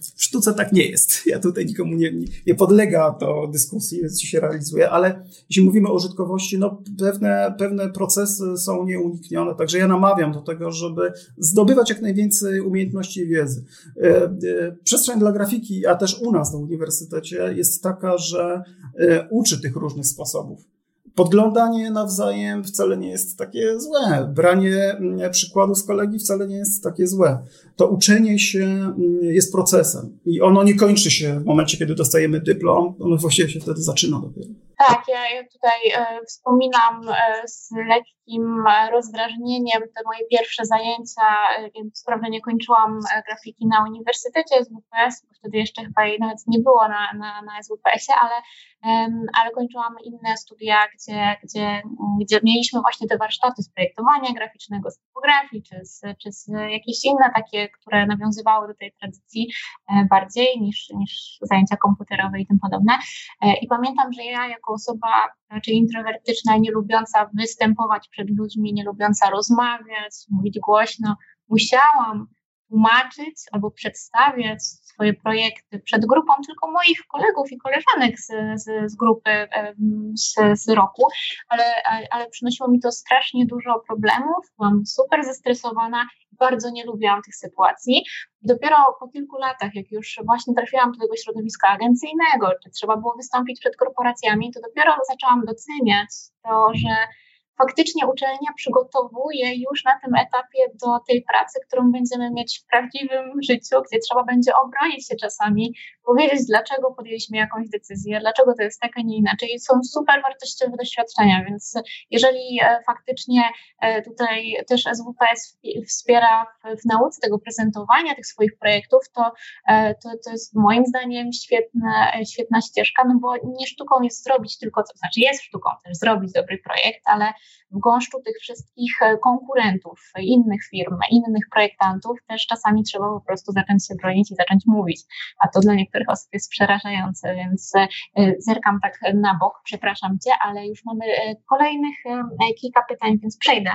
W sztuce tak nie jest. Ja tutaj nikomu nie, nie podlega to dyskusji, więc się realizuje, ale jeśli mówimy o użytkowości, no pewne, pewne procesy są nieuniknione, także ja namawiam do tego, żeby zdobywać jak najwięcej umiejętności i wiedzy. E, e, przestrzeń dla grafiki, a też u nas na uniwersytecie jest taka, że e, uczy tych różnych sposobów podglądanie nawzajem wcale nie jest takie złe. Branie mm, przykładu z kolegi wcale nie jest takie złe. To uczenie się mm, jest procesem i ono nie kończy się w momencie, kiedy dostajemy dyplom, ono właściwie się wtedy zaczyna dopiero. Tak, ja, tutaj e, wspominam e, z lekkim rozdrażnieniem te moje pierwsze zajęcia, e, więc wprawdzie nie kończyłam e, grafiki na Uniwersytecie SWPS, bo wtedy jeszcze chyba jej nawet nie było na, na, na SWPS-ie, ale, ale kończyłam inne studia, gdzie, gdzie, gdzie mieliśmy właśnie te warsztaty z projektowania graficznego, z typografii, czy z, czy z jakieś inne takie, które nawiązywały do tej tradycji e, bardziej niż, niż zajęcia komputerowe i tym podobne. I pamiętam, że ja jako osoba raczej introwertyczna nie lubiąca występować przed ludźmi, nie lubiąca rozmawiać, mówić głośno, musiałam tłumaczyć albo przedstawiać swoje projekty przed grupą tylko moich kolegów i koleżanek z, z, z grupy z, z roku, ale, ale przynosiło mi to strasznie dużo problemów, byłam super zestresowana bardzo nie lubiłam tych sytuacji. Dopiero po kilku latach, jak już właśnie trafiłam do tego środowiska agencyjnego, czy trzeba było wystąpić przed korporacjami, to dopiero zaczęłam doceniać to, że faktycznie uczelnia przygotowuje już na tym etapie do tej pracy, którą będziemy mieć w prawdziwym życiu, gdzie trzeba będzie obronić się czasami, powiedzieć, dlaczego podjęliśmy jakąś decyzję, dlaczego to jest tak, a nie inaczej. Są super wartościowe doświadczenia, więc jeżeli e, faktycznie e, tutaj też SWPS wspiera w, nauce tego prezentowania tych swoich projektów, to, e, to, to jest moim zdaniem świetna, świetna ścieżka, no bo nie sztuką jest zrobić tylko, co znaczy jest sztuką też zrobić dobry projekt, ale w gąszczu tych wszystkich e, konkurentów, innych firm, innych projektantów, też czasami trzeba po prostu zacząć się bronić i zacząć mówić. A to dla niektórych osób jest przerażające, więc e, zerkam tak na bok, przepraszam Cię, ale już mamy e, kolejnych kilka pytań, więc przejdę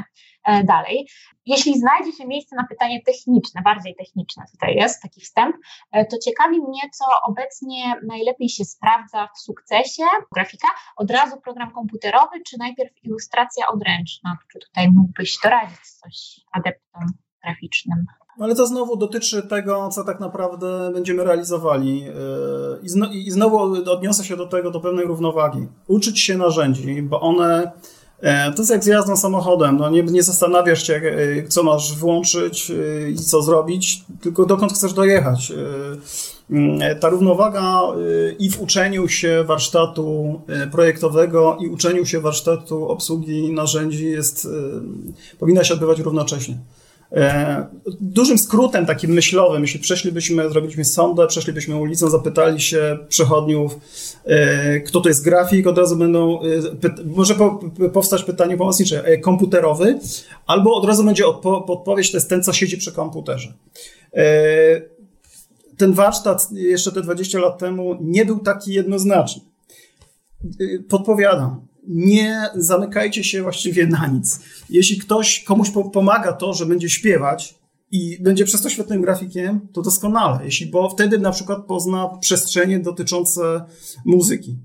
dalej. Jeśli znajdzie się miejsce na pytanie techniczne, bardziej techniczne tutaj jest taki wstęp, to ciekawi mnie, co obecnie najlepiej się sprawdza w sukcesie grafika, od razu program komputerowy, czy najpierw ilustracja odręczna? Czy tutaj mógłbyś doradzić coś adeptom graficznym? Ale to znowu dotyczy tego, co tak naprawdę będziemy realizowali. Yy, I, znowu odniosę się do tego, do pewnej równowagi. Uczyć się narzędzi, bo one E, to jest jak z jazdą samochodem. No nie, nie zastanawiasz się, e, co masz włączyć e, i co zrobić, tylko dokąd chcesz dojechać. Mm, ta równowaga i w uczeniu się warsztatu projektowego, i uczeniu się warsztatu obsługi narzędzi jest, powinna się odbywać równocześnie. E, dużym skrótem takim myślowym, jeśli przeszlibyśmy, zrobiliśmy sondę, przeszlibyśmy ulicą, zapytali się przechodniów, e, kto to jest grafik, od razu będą, e, może powstać pytanie pomocnicze, komputerowy, albo od razu będzie odpowiedź, to jest ten, co siedzi przy komputerze. Ten warsztat jeszcze te 20 lat temu nie był taki jednoznaczny. Podpowiadam, nie zamykajcie się właściwie na nic. Jeśli ktoś, komuś pomaga to, że będzie śpiewać i będzie przez to świetnym grafikiem, to doskonale. Jeśli, bo wtedy na przykład pozna przestrzenie dotyczące muzyki.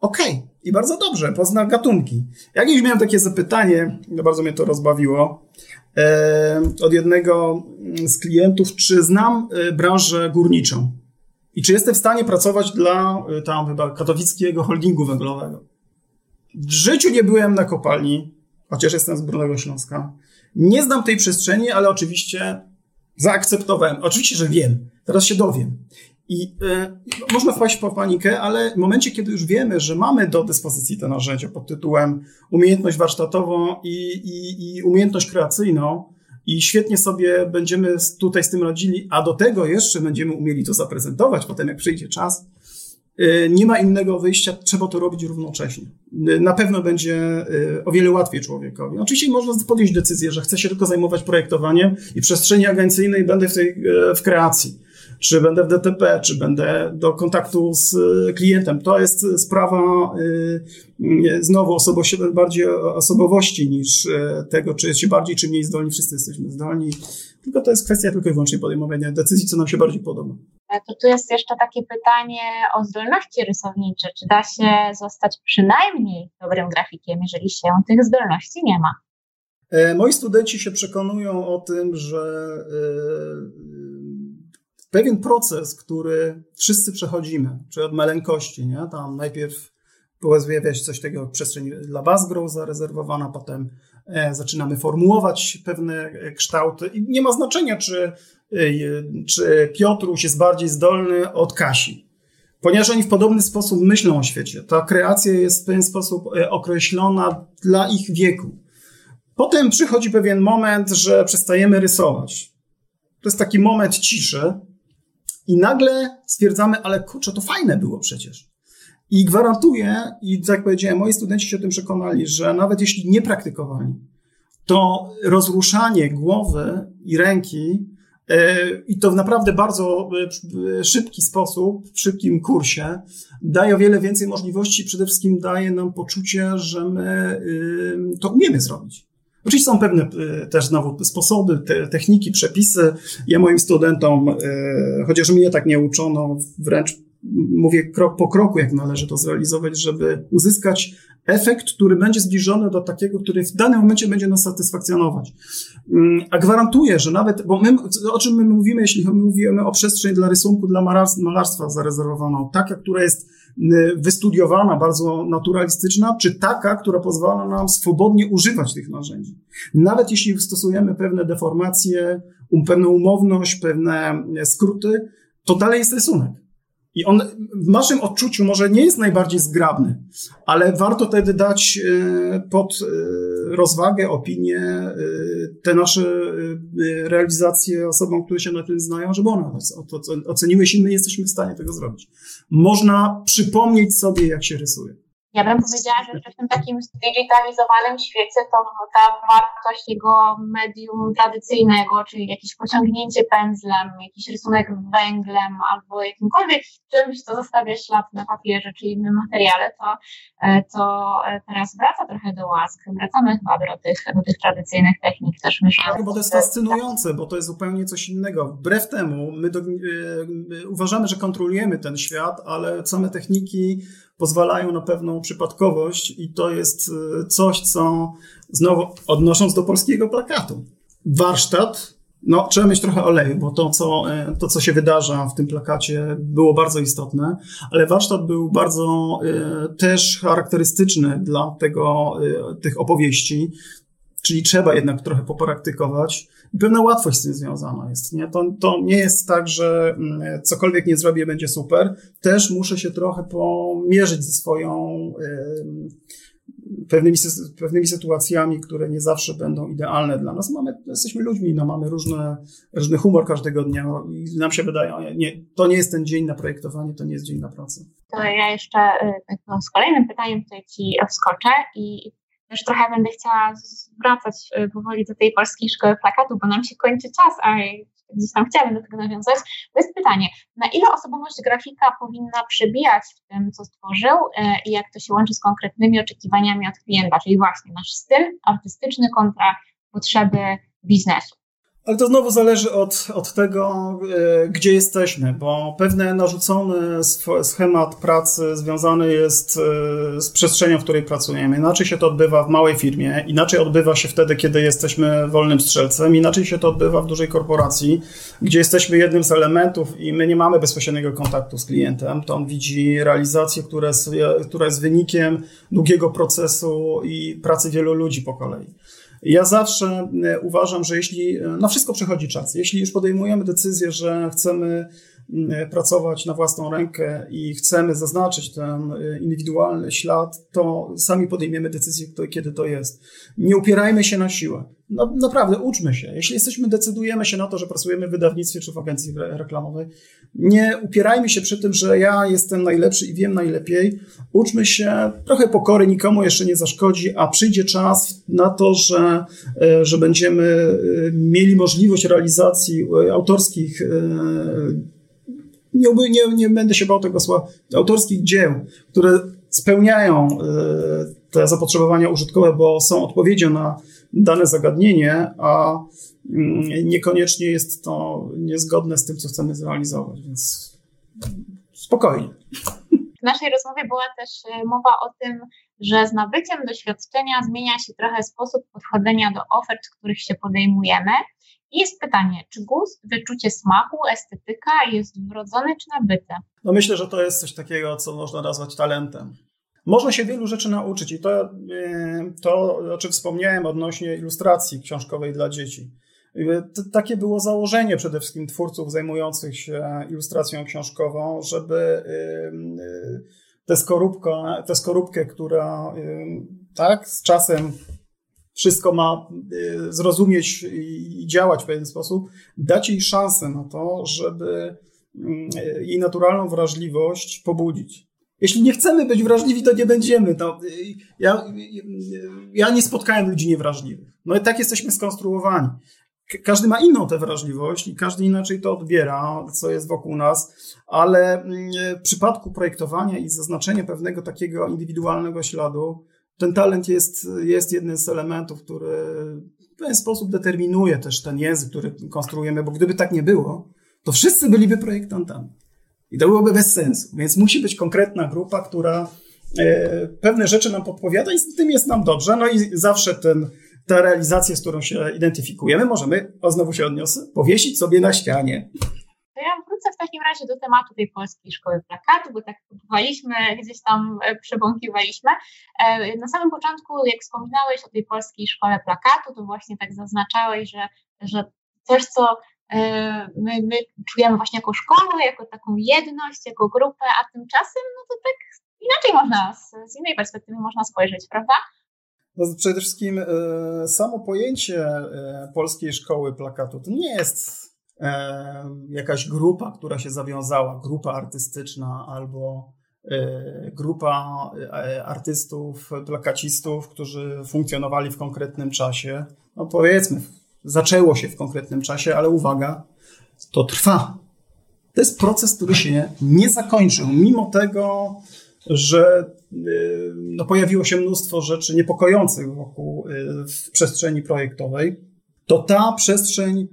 Okej, okay. i bardzo dobrze, pozna gatunki. Ja kiedyś miałem takie zapytanie, bardzo mnie to rozbawiło, od jednego z klientów, czy znam e, branżę górniczą i czy jestem w stanie pracować dla e, tam chyba katowickiego holdingu węglowego. W życiu nie byłem na kopalni, chociaż jestem z Brudnego Śląska. Nie znam tej przestrzeni, ale oczywiście zaakceptowałem. Oczywiście, że wiem. Teraz się dowiem. I y, można wpaść po panikę, ale w momencie, kiedy już wiemy, że mamy do dyspozycji te narzędzia pod tytułem umiejętność warsztatową i, i, i umiejętność kreacyjną, i świetnie sobie będziemy tutaj z tym radzili, a do tego jeszcze będziemy umieli to zaprezentować potem, jak przyjdzie czas, nie ma innego wyjścia, trzeba to robić równocześnie. Y, na pewno będzie y, o wiele łatwiej człowiekowi. Oczywiście można podjąć decyzję, że chce się tylko zajmować projektowaniem i przestrzeni agencyjnej będę w tej w kreacji, czy będę w DTP, czy będę do kontaktu z klientem. To jest sprawa znowu bardziej osobowości niż tego, czy jest się bardziej czy mniej zdolni. Wszyscy jesteśmy zdolni. Tylko to jest kwestia tylko i wyłącznie podejmowania decyzji, co nam się bardziej podoba. E, to tu jest jeszcze takie pytanie o zdolności rysownicze. Czy da się zostać przynajmniej dobrym grafikiem, jeżeli się tych zdolności nie ma? E, moi studenci się przekonują o tym, że e, pewien proces, który wszyscy przechodzimy, czy od maleńkości, nie? tam najpierw pojawia się coś takiego przestrzeń dla Basgrow zarezerwowana, potem zaczynamy formułować pewne kształty i nie ma znaczenia, czy czy Piotruś jest bardziej zdolny od Kasi. ponieważ oni w podobny sposób myślą o świecie. Ta kreacja jest w pewien sposób e, określona dla ich wieku. Potem przychodzi pewien moment, że przestajemy rysować. To jest taki moment ciszy i nagle stwierdzamy, ale kurczę, to fajne było przecież. I gwarantuję, i tak jak powiedziałem, moi studenci się o tym przekonali, że nawet jeśli nie praktykowali, to rozruszanie głowy i ręki e, i to w naprawdę bardzo e, szybki sposób, w szybkim kursie, daje o wiele więcej możliwości. Przede wszystkim daje nam poczucie, że my to umiemy zrobić. Oczywiście są pewne e, też znowu sposoby, te, techniki, przepisy. Ja moim studentom, chociaż mnie tak nie uczono, wręcz mówię krok po kroku, jak należy to zrealizować, żeby uzyskać efekt, który będzie zbliżony do takiego, który w danym momencie będzie nas satysfakcjonować. Mm, a gwarantuję, że nawet, bo my, o czym my mówimy, jeśli mówimy o przestrzeni dla rysunku, dla malarstwa zarezerwowaną, taka, która jest wystudiowana, bardzo naturalistyczna, czy taka, która pozwala nam swobodnie używać tych narzędzi. Nawet jeśli stosujemy pewne deformacje, um, pewną umowność, pewne skróty, to dalej jest rysunek. I on w naszym odczuciu może nie jest najbardziej zgrabny, ale warto wtedy dać e, pod e, rozwagę, opinię, e, te nasze realizacje osobom, które się na tym znają, żeby one oceniły, jeśli my jesteśmy w stanie tego zrobić. Można przypomnieć sobie, jak się rysuje. Ja bym powiedziała, że w tym takim zdigitalizowanym świecie to ta wartość jego medium tradycyjnego, czyli jakieś pociągnięcie pędzlem, jakiś rysunek węglem albo jakimkolwiek czymś, co zostawia ślad na papierze czy innym materiale, to, e, to e, teraz wraca trochę do łask. Wracamy chyba do tych, do tych tradycyjnych technik też myślę. Tak, bo to jest fascynujące, bo to jest zupełnie coś innego. Wbrew temu my do, yy, uważamy, że kontrolujemy ten świat, ale same techniki pozwalają na pewną przypadkowość i to jest e, coś, co znowu odnosząc do polskiego plakatu. Warsztat, no trzeba mieć trochę oleju, bo to co, e, to, co się wydarza w tym plakacie było bardzo istotne, ale warsztat był bardzo e, też charakterystyczny dla tego, tych opowieści, czyli trzeba jednak trochę popraktykować i pewna łatwość z tym związana jest. Nie? To, to nie jest tak, że mm, cokolwiek nie zrobię, będzie super. Też muszę się trochę pomierzyć ze swoją pewnymi, pewnymi sytuacjami, które nie zawsze będą idealne dla nas. Mamy, jesteśmy ludźmi, no, mamy różne, różny humor każdego dnia i nam się wydaje, nie, to nie jest ten dzień na projektowanie, to nie jest dzień na pracę. To ja jeszcze y, no, z kolejnym pytaniem tutaj Ci wskoczę i też trochę będę chciała wracać y, powoli do tej polskiej szkoły plakatu, bo nam się kończy czas, a gdzieś tam chciałabym do tego nawiązać. To jest pytanie, na ile osobowość grafika powinna przebijać w tym, co stworzył y, i jak to się łączy z konkretnymi oczekiwaniami od klienta, czyli właśnie nasz styl artystyczny kontra potrzeby biznesu. Ale to znowu zależy od, od tego, e, gdzie jesteśmy, bo pewne narzucony schemat pracy związany jest e, z przestrzenią, w której pracujemy. Inaczej się to odbywa w małej firmie, inaczej odbywa się wtedy, kiedy jesteśmy wolnym strzelcem, inaczej się to odbywa w dużej korporacji, gdzie jesteśmy jednym z elementów i my nie mamy bezpośredniego kontaktu z klientem. To on widzi realizację, która jest, która jest wynikiem długiego procesu i pracy wielu ludzi po kolei. Ja zawsze e, uważam, że jeśli e, na wszystko przychodzi czas, jeśli już podejmujemy decyzję, że chcemy pracować na własną rękę i chcemy zaznaczyć ten e, indywidualny ślad, to sami podejmiemy decyzję, kiedy to jest. Nie upierajmy się na siłę. No, naprawdę, uczmy się. Jeśli jesteśmy, decydujemy się na to, że pracujemy w wydawnictwie czy w agencji reklamowej, nie upierajmy się przy tym, że ja jestem najlepszy i wiem najlepiej. Uczmy się, trochę pokory nikomu jeszcze nie zaszkodzi, a przyjdzie czas na to, że, e, że będziemy mieli możliwość realizacji autorskich nie, nie, nie będę się bał tego słowa, autorskich dzieł, które spełniają e, te zapotrzebowania użytkowe, bo są odpowiedzią na dane zagadnienie, a mm, niekoniecznie jest to niezgodne z tym, co chcemy zrealizować, więc spokojnie. W naszej rozmowie była też e, mowa o tym, że z nabyciem doświadczenia zmienia się trochę sposób podchodzenia do ofert, których się podejmujemy. Jest pytanie, czy gust, wyczucie smaku, estetyka jest wrodzone czy nabyte? No myślę, że to jest coś takiego, co można nazwać talentem. Można się wielu rzeczy nauczyć i to, e, to o czym wspomniałem odnośnie ilustracji książkowej dla dzieci. Takie było założenie przede wszystkim twórców zajmujących się ilustracją książkową, żeby tę skorupkę, tę skorupkę, która tak z czasem wszystko ma zrozumieć i działać w pewien sposób, dać jej szansę na to, żeby jej naturalną wrażliwość pobudzić. Jeśli nie chcemy być wrażliwi, to nie będziemy. No, ja, ja nie spotkałem ludzi niewrażliwych. No i tak jesteśmy skonstruowani. Każdy ma inną tę wrażliwość i każdy inaczej to odbiera, co jest wokół nas, ale mm, w przypadku projektowania i zaznaczenia pewnego takiego indywidualnego śladu, ten talent jest, jest jednym z elementów, który w pewien sposób determinuje też ten język, który konstruujemy, bo gdyby tak nie było, to wszyscy byliby projektantami. I to byłoby bez sensu. Więc musi być konkretna grupa, która e, pewne rzeczy nam podpowiada i z tym jest nam dobrze. No i zawsze ten, ta realizacja, z którą się identyfikujemy, możemy, o znowu się odniosę, powiesić sobie na ścianie. To ja wrócę w takim razie do tematu tej polskiej szkoły plakatu, bo tak próbowaliśmy, gdzieś tam e, przebąkiwaliśmy. E, na samym początku, jak wspominałeś o tej polskiej szkole plakatu, to właśnie tak zaznaczałeś, że, że coś, co E, my, my czujemy właśnie jako szkołę, jako taką jedność, jako grupę, a tymczasem no to tak inaczej można, z, z innej perspektywy można spojrzeć, prawda? No przede wszystkim e, samo pojęcie e, polskiej szkoły plakatu to nie jest jakaś grupa, która się zawiązała, grupa artystyczna albo grupa artystów, plakacistów, którzy funkcjonowali w konkretnym czasie. No powiedzmy, zaczęło się w konkretnym czasie, ale uwaga, to trwa. To jest proces, który się nie zakończył, mimo tego, że y, no, pojawiło się mnóstwo rzeczy niepokojących wokół w przestrzeni projektowej, to ta przestrzeń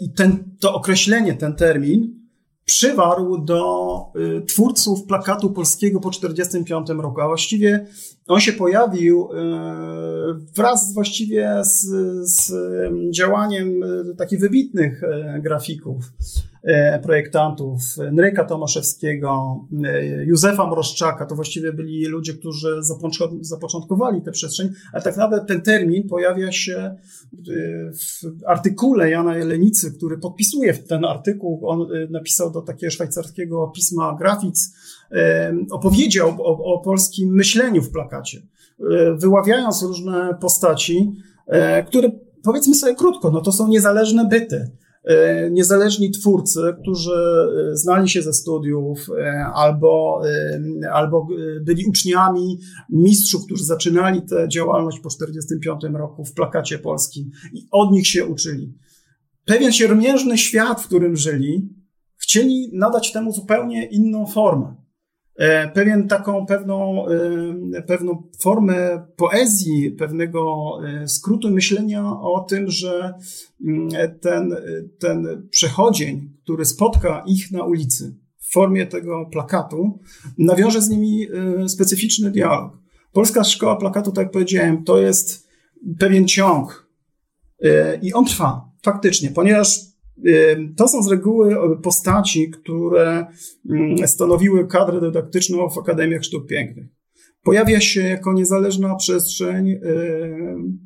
i ten, to określenie, ten termin przywarł do y, twórców plakatu polskiego po 1945 roku, a właściwie on się pojawił y, wraz właściwie z, z działaniem takich wybitnych grafików. E, projektantów, Nryka Tomaszewskiego, e, Józefa Mroszczaka, to właściwie byli ludzie, którzy zapoczątkowali tę przestrzeń, ale tak naprawdę ten termin pojawia się e, w artykule Jana Jelenicy, który podpisuje ten artykuł. On napisał do takiego szwajcarskiego pisma Graphics, opowiedział o, o polskim myśleniu w plakacie, wyławiając różne postaci, które powiedzmy sobie krótko, no to są niezależne byty niezależni twórcy, którzy e, znali się ze studiów e, albo, albo byli uczniami mistrzów, którzy zaczynali tę działalność po 1945 roku w plakacie polskim i od nich się uczyli. Pewien siermiężny świat, w którym żyli, chcieli nadać temu zupełnie inną formę. E, pewien taką pewną, e, pewną formę poezji, pewnego e, skrótu myślenia o tym, że mm, ten, ten przechodzień, który spotka ich na ulicy w formie tego plakatu, nawiąże z nimi specyficzny dialog. Polska Szkoła Plakatu, tak jak powiedziałem, to jest pewien ciąg i on trwa faktycznie, ponieważ to są z reguły postaci, które mm, stanowiły kadrę dydaktyczną w Akademiach Sztuk Pięknych. Pojawia się jako niezależna przestrzeń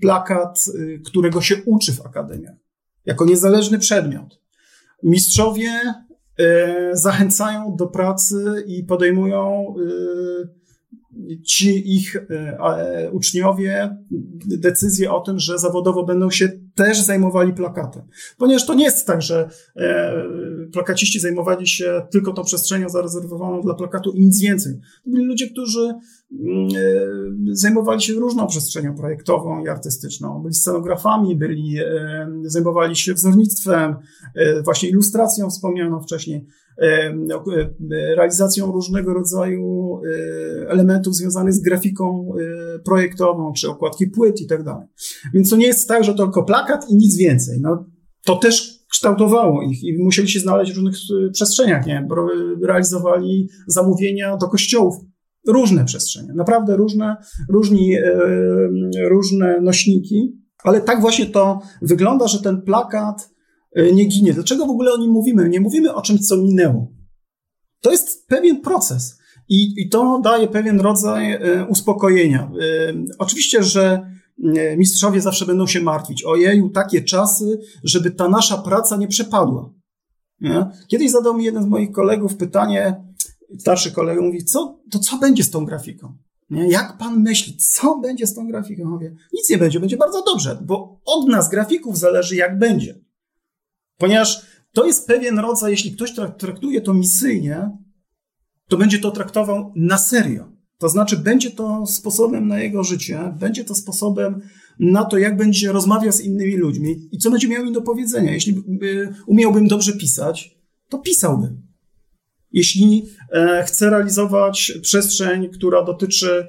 plakat, y, którego się uczy w akademiach, jako niezależny przedmiot. Mistrzowie y, zachęcają do pracy i podejmują y, ci ich e, uczniowie decyzję o tym, że zawodowo będą się też zajmowali plakatem. Ponieważ to nie jest tak, że e, plakaciści zajmowali się tylko tą przestrzenią zarezerwowaną dla plakatu i nic więcej. To byli ludzie, którzy mm, e, zajmowali się różną przestrzenią projektową i artystyczną. Byli scenografami, byli, zajmowali się wzornictwem, właśnie ilustracją wspomnianą wcześniej. No, realizacją różnego rodzaju e, elementów związanych z grafiką e, projektową, czy okładki płyt i tak dalej. Więc to nie jest tak, że to tylko plakat i nic więcej. No, to też kształtowało ich i musieli się znaleźć w różnych e, przestrzeniach, nie realizowali zamówienia do kościołów, różne przestrzenie, naprawdę różne, różni, różne nośniki, ale tak właśnie to wygląda, że ten plakat E, nie ginie. Dlaczego w ogóle o nim mówimy? Nie mówimy o czymś, co minęło. To jest pewien proces i, i to daje pewien rodzaj e, uspokojenia. E, oczywiście, że mistrzowie zawsze będą się martwić. Ojeju, takie czasy, żeby ta nasza praca nie przepadła. Nie? Kiedyś zadał mi jeden z moich kolegów pytanie, starszy kolega mówi, co, to co będzie z tą grafiką? Nie? Jak pan myśli, co będzie z tą grafiką? Mówię, nic nie będzie, będzie bardzo dobrze, bo od nas, grafików, zależy jak będzie. Ponieważ to jest pewien rodzaj, jeśli ktoś traktuje to misyjnie, to będzie to traktował na serio. To znaczy, będzie to sposobem na jego życie, będzie to sposobem na to, jak będzie rozmawiał z innymi ludźmi i co będzie miał im do powiedzenia. Jeśli umiałbym dobrze pisać, to pisałbym. Jeśli e, chcę realizować przestrzeń, która dotyczy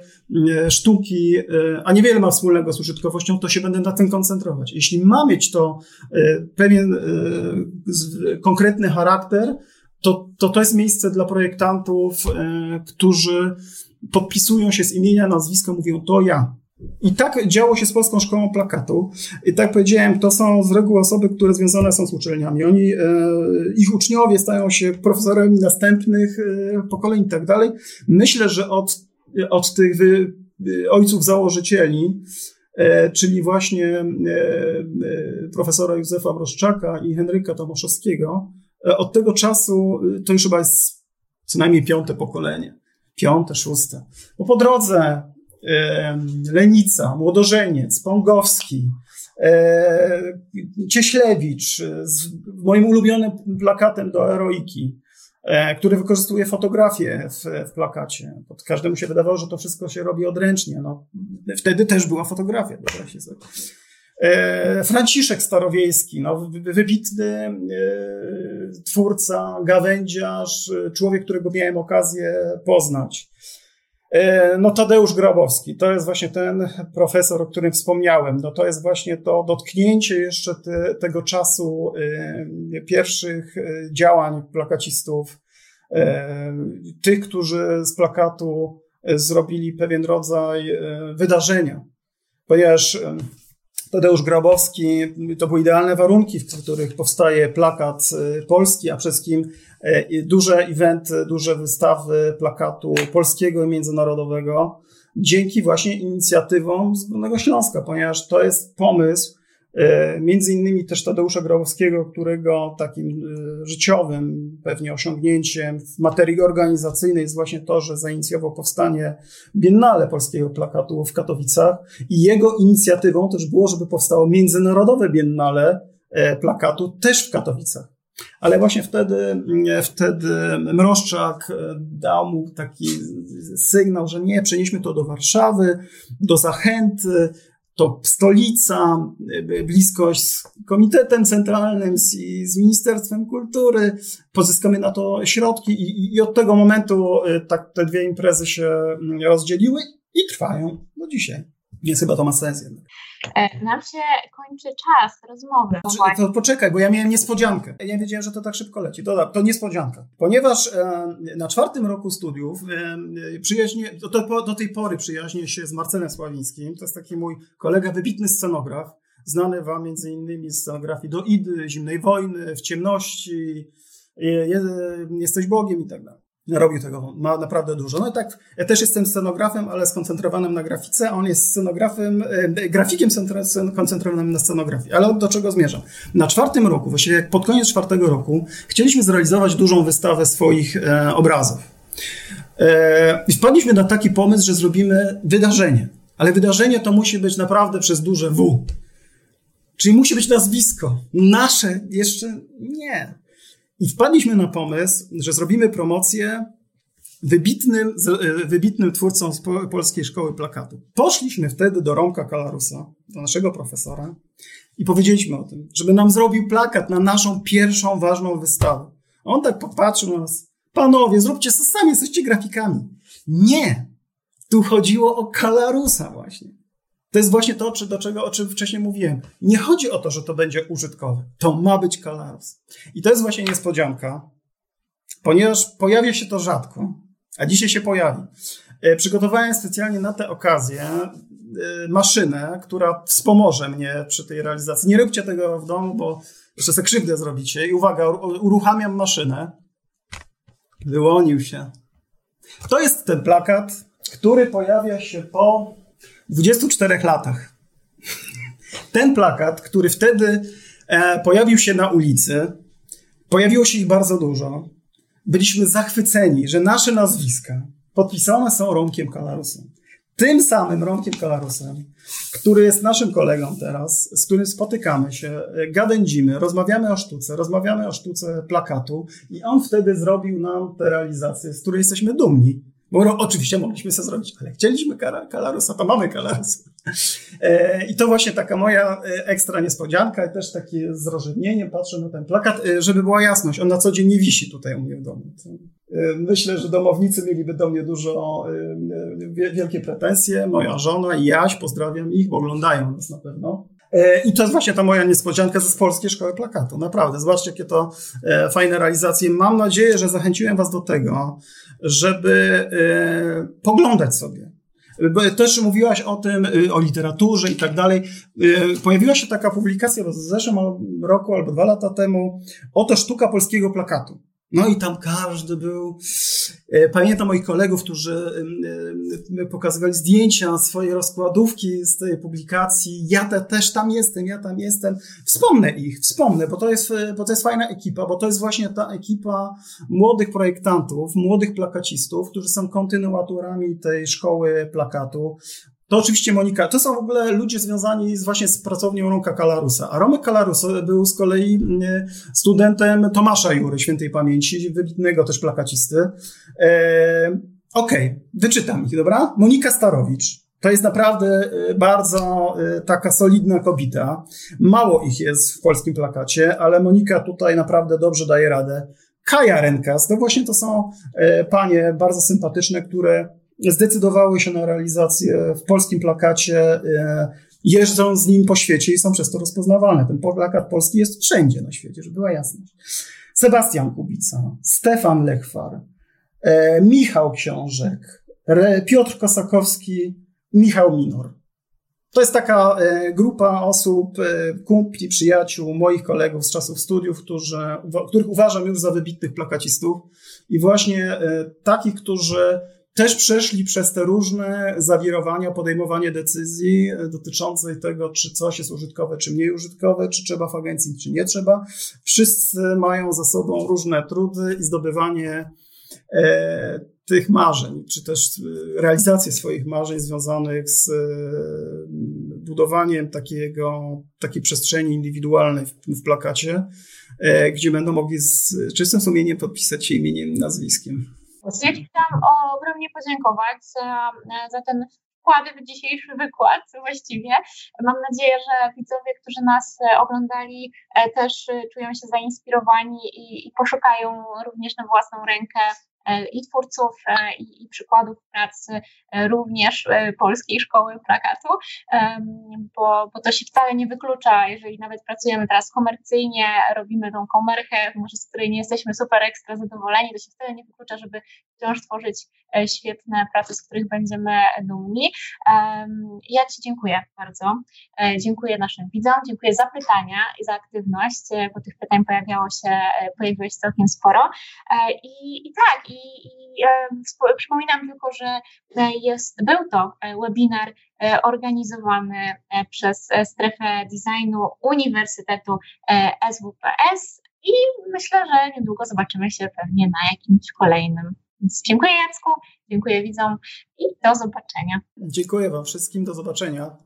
e, sztuki, e, a niewiele ma wspólnego z użytkowością, to się będę na tym koncentrować. Jeśli ma mieć to pewien konkretny charakter, to, to to jest miejsce dla projektantów, którzy podpisują się z imienia, nazwiska, mówią to ja. I tak działo się z Polską Szkołą Plakatu. I tak powiedziałem, to są z reguły osoby, które związane są z uczelniami. Oni, e, ich uczniowie stają się profesorami następnych e, pokoleń i tak dalej. Myślę, że od, od tych wy, ojców założycieli, e, czyli właśnie e, e, profesora Józefa Broszczaka i Henryka Tomaszewskiego, e, od tego czasu to już chyba jest co najmniej piąte pokolenie. Piąte, szóste. Bo po drodze Lenica, Młodożeniec, Pągowski, e, Cieślewicz z moim ulubionym plakatem do Heroiki, e, który wykorzystuje fotografię w, w plakacie. Pod każdemu się wydawało, że to wszystko się robi odręcznie. No, wtedy też była fotografia, sobie. E, Franciszek Starowiejski, no, wybitny twórca, gawędziarz, człowiek, którego miałem okazję poznać. E, no Tadeusz Grabowski, to jest właśnie ten profesor, o którym wspomniałem. No to jest właśnie to dotknięcie jeszcze te, tego czasu y, pierwszych e, działań plakacistów, y, tych, którzy z plakatu zrobili pewien rodzaj wydarzenia. Ponieważ Tadeusz Grabowski, to były idealne warunki, w których powstaje plakat polski, a przede wszystkim E, duże eventy, duże wystawy plakatu polskiego i międzynarodowego dzięki właśnie inicjatywom z Górnego Śląska, ponieważ to jest pomysł między innymi też Tadeusza Grabowskiego, którego takim e, życiowym pewnie osiągnięciem w materii organizacyjnej jest właśnie to, że zainicjował powstanie Biennale Polskiego Plakatu w Katowicach i jego inicjatywą też było, żeby powstało Międzynarodowe Biennale Plakatu też w Katowicach. Ale właśnie wtedy, wtedy Mroszczak e, dał mu taki sygnał, że nie, przenieśmy to do Warszawy, do Zachęty, to stolica, bliskość z Komitetem Centralnym, z, z Ministerstwem Kultury, pozyskamy na to środki i, i od tego momentu e, tak te dwie imprezy się rozdzieliły i trwają do dzisiaj. Więc chyba to ma sens jednak. E, nam się kończy czas rozmowy. To, to poczekaj, bo ja miałem niespodziankę. Ja nie wiedziałem, że to tak szybko leci. To, to niespodzianka. Ponieważ e, na czwartym roku studiów e, przyjaźnie, do, do tej pory przyjaźnię się z Marcelem Sławińskim. To jest taki mój kolega, wybitny scenograf. Znany wam między innymi z scenografii do Idy, Zimnej Wojny, W ciemności, Jesteś Bogiem i tak dalej. Robił tego, ma naprawdę dużo. No i tak, ja też jestem scenografem, ale skoncentrowanym na grafice, a on jest scenografem, e, grafikiem koncentrowanym na scenografii. Ale do czego zmierzam? Na czwartym roku, właściwie pod koniec czwartego roku, chcieliśmy zrealizować dużą wystawę swoich e, obrazów. E, I wpadliśmy na taki pomysł, że zrobimy wydarzenie. Ale wydarzenie to musi być naprawdę przez duże W. Czyli musi być nazwisko. Nasze jeszcze nie. I wpadliśmy na pomysł, że zrobimy promocję wybitnym, e, wybitnym twórcą Polskiej Szkoły Plakatu. Poszliśmy wtedy do Romka Kalarusa, do naszego profesora i powiedzieliśmy o tym, żeby nam zrobił plakat na naszą pierwszą ważną wystawę. On tak popatrzył na nas, panowie, zróbcie sami, jesteście grafikami. Nie! Tu chodziło o Kalarusa właśnie. To jest właśnie to, do czego, o czym wcześniej mówiłem. Nie chodzi o to, że to będzie użytkowe. To ma być Kalaros. I to jest właśnie niespodzianka, ponieważ pojawia się to rzadko, a dzisiaj się pojawi. E, przygotowałem specjalnie na tę okazję e, maszynę, która wspomoże mnie przy tej realizacji. Nie róbcie tego w domu, bo jeszcze sobie krzywdę zrobicie. I uwaga, uruchamiam maszynę. Wyłonił się. To jest ten plakat, który pojawia się po 24 latach. ten plakat, który wtedy e, pojawił się na ulicy, pojawiło się ich bardzo dużo. Byliśmy zachwyceni, że nasze nazwiska podpisane są Romkiem Kalarusem. Tym samym Romkiem Kalarusem, który jest naszym kolegą teraz, z którym spotykamy się, gadędzimy, rozmawiamy o sztuce, rozmawiamy o sztuce plakatu i on wtedy zrobił nam tę realizację, z której jesteśmy dumni. Bo oczywiście mogliśmy sobie zrobić, ale chcieliśmy Kalarusa, to mamy Kalarusa. E, I to właśnie taka moja e, ekstra niespodzianka i też takie zrozumienie patrzę na ten plakat, e, żeby była jasność, on na co dzień nie wisi tutaj u mnie w domu. Myślę, że domownicy mieliby do mnie dużo, wielkie pretensje. Moja żona i Jaś, pozdrawiam ich, bo oglądają nas na pewno. I to jest właśnie ta moja niespodzianka ze Polskiej Szkoły Plakatu. Naprawdę, zobaczcie, jakie to fajne realizacje. Mam nadzieję, że zachęciłem Was do tego, żeby poglądać sobie też mówiłaś o tym, y, o literaturze i tak dalej. Y, pojawiła się taka publikacja w zeszłym roku albo dwa lata temu, oto sztuka polskiego plakatu. No i tam każdy był. E, pamiętam moich kolegów, którzy pokazywali zdjęcia, swoje rozkładówki z tej publikacji. Ja te, też tam jestem, ja tam jestem. Wspomnę ich, wspomnę, bo to, jest, bo to jest fajna ekipa, bo to jest właśnie ta ekipa młodych projektantów, młodych plakacistów, którzy są kontynuatorami tej szkoły plakatu. To oczywiście Monika, to są w ogóle ludzie związani z, właśnie z pracownią Romka Kalarusa. A Romek Kalarus był z kolei mm, studentem Tomasza Jury, świętej pamięci, wybitnego też plakacisty. E, Okej, okay, wyczytam ich, dobra? Monika Starowicz. To jest naprawdę e, bardzo e, taka solidna kobieta. Mało ich jest w polskim plakacie, ale Monika tutaj naprawdę dobrze daje radę. Kaja Renkas, to właśnie to są e, panie bardzo sympatyczne, które zdecydowały się na realizację w polskim plakacie, e, jeżdżą z nim po świecie i są przez to rozpoznawalne. Ten plakat polski jest wszędzie na świecie, żeby była jasność. Sebastian Kubica, Stefan Lechwar, e, Michał Książek, Piotr Kosakowski, Michał Minor. To jest taka e, grupa osób, kumpli, przyjaciół, moich kolegów z czasów studiów, którzy, których uważam już za wybitnych plakacistów i właśnie takich, którzy też przeszli przez te różne zawirowania, podejmowanie decyzji e, dotyczącej tego, czy coś jest użytkowe, czy mniej użytkowe, czy trzeba w agencji, czy nie trzeba. Wszyscy mają za sobą różne trudy i zdobywanie e, tych marzeń, czy też e, realizację swoich marzeń związanych z e, budowaniem takiego, takiej przestrzeni indywidualnej w, w plakacie, e, gdzie będą mogli z czystym sumieniem podpisać się imieniem, nazwiskiem. Ja Ci chciałam ogromnie podziękować za, za ten wkład w dzisiejszy wykład właściwie. Mam nadzieję, że widzowie, którzy nas oglądali, e, też czują się zainspirowani i, i poszukają również na własną rękę i twórców, e, i, i przykładów pracy e, również Polskiej Szkoły Plakatu, bo, bo to się wcale nie wyklucza, jeżeli nawet pracujemy teraz komercyjnie, robimy tą komerchę, może z której nie jesteśmy super ekstra zadowoleni, to się wcale nie wyklucza, żeby wciąż tworzyć świetne prace, z których będziemy dumni. Ja Ci dziękuję bardzo. Dziękuję naszym widzom, dziękuję za pytania i za aktywność, bo tych pytań pojawiało się, pojawiło się całkiem sporo. I, i tak, i, i e, przypominam tylko, że e, jest, był to e, webinar organizowany przez strefę designu Uniwersytetu SWPS i myślę, że niedługo zobaczymy się pewnie na jakimś kolejnym. Więc dziękuję Jacku, dziękuję widzom i do zobaczenia. Dziękuję Wam wszystkim, do zobaczenia.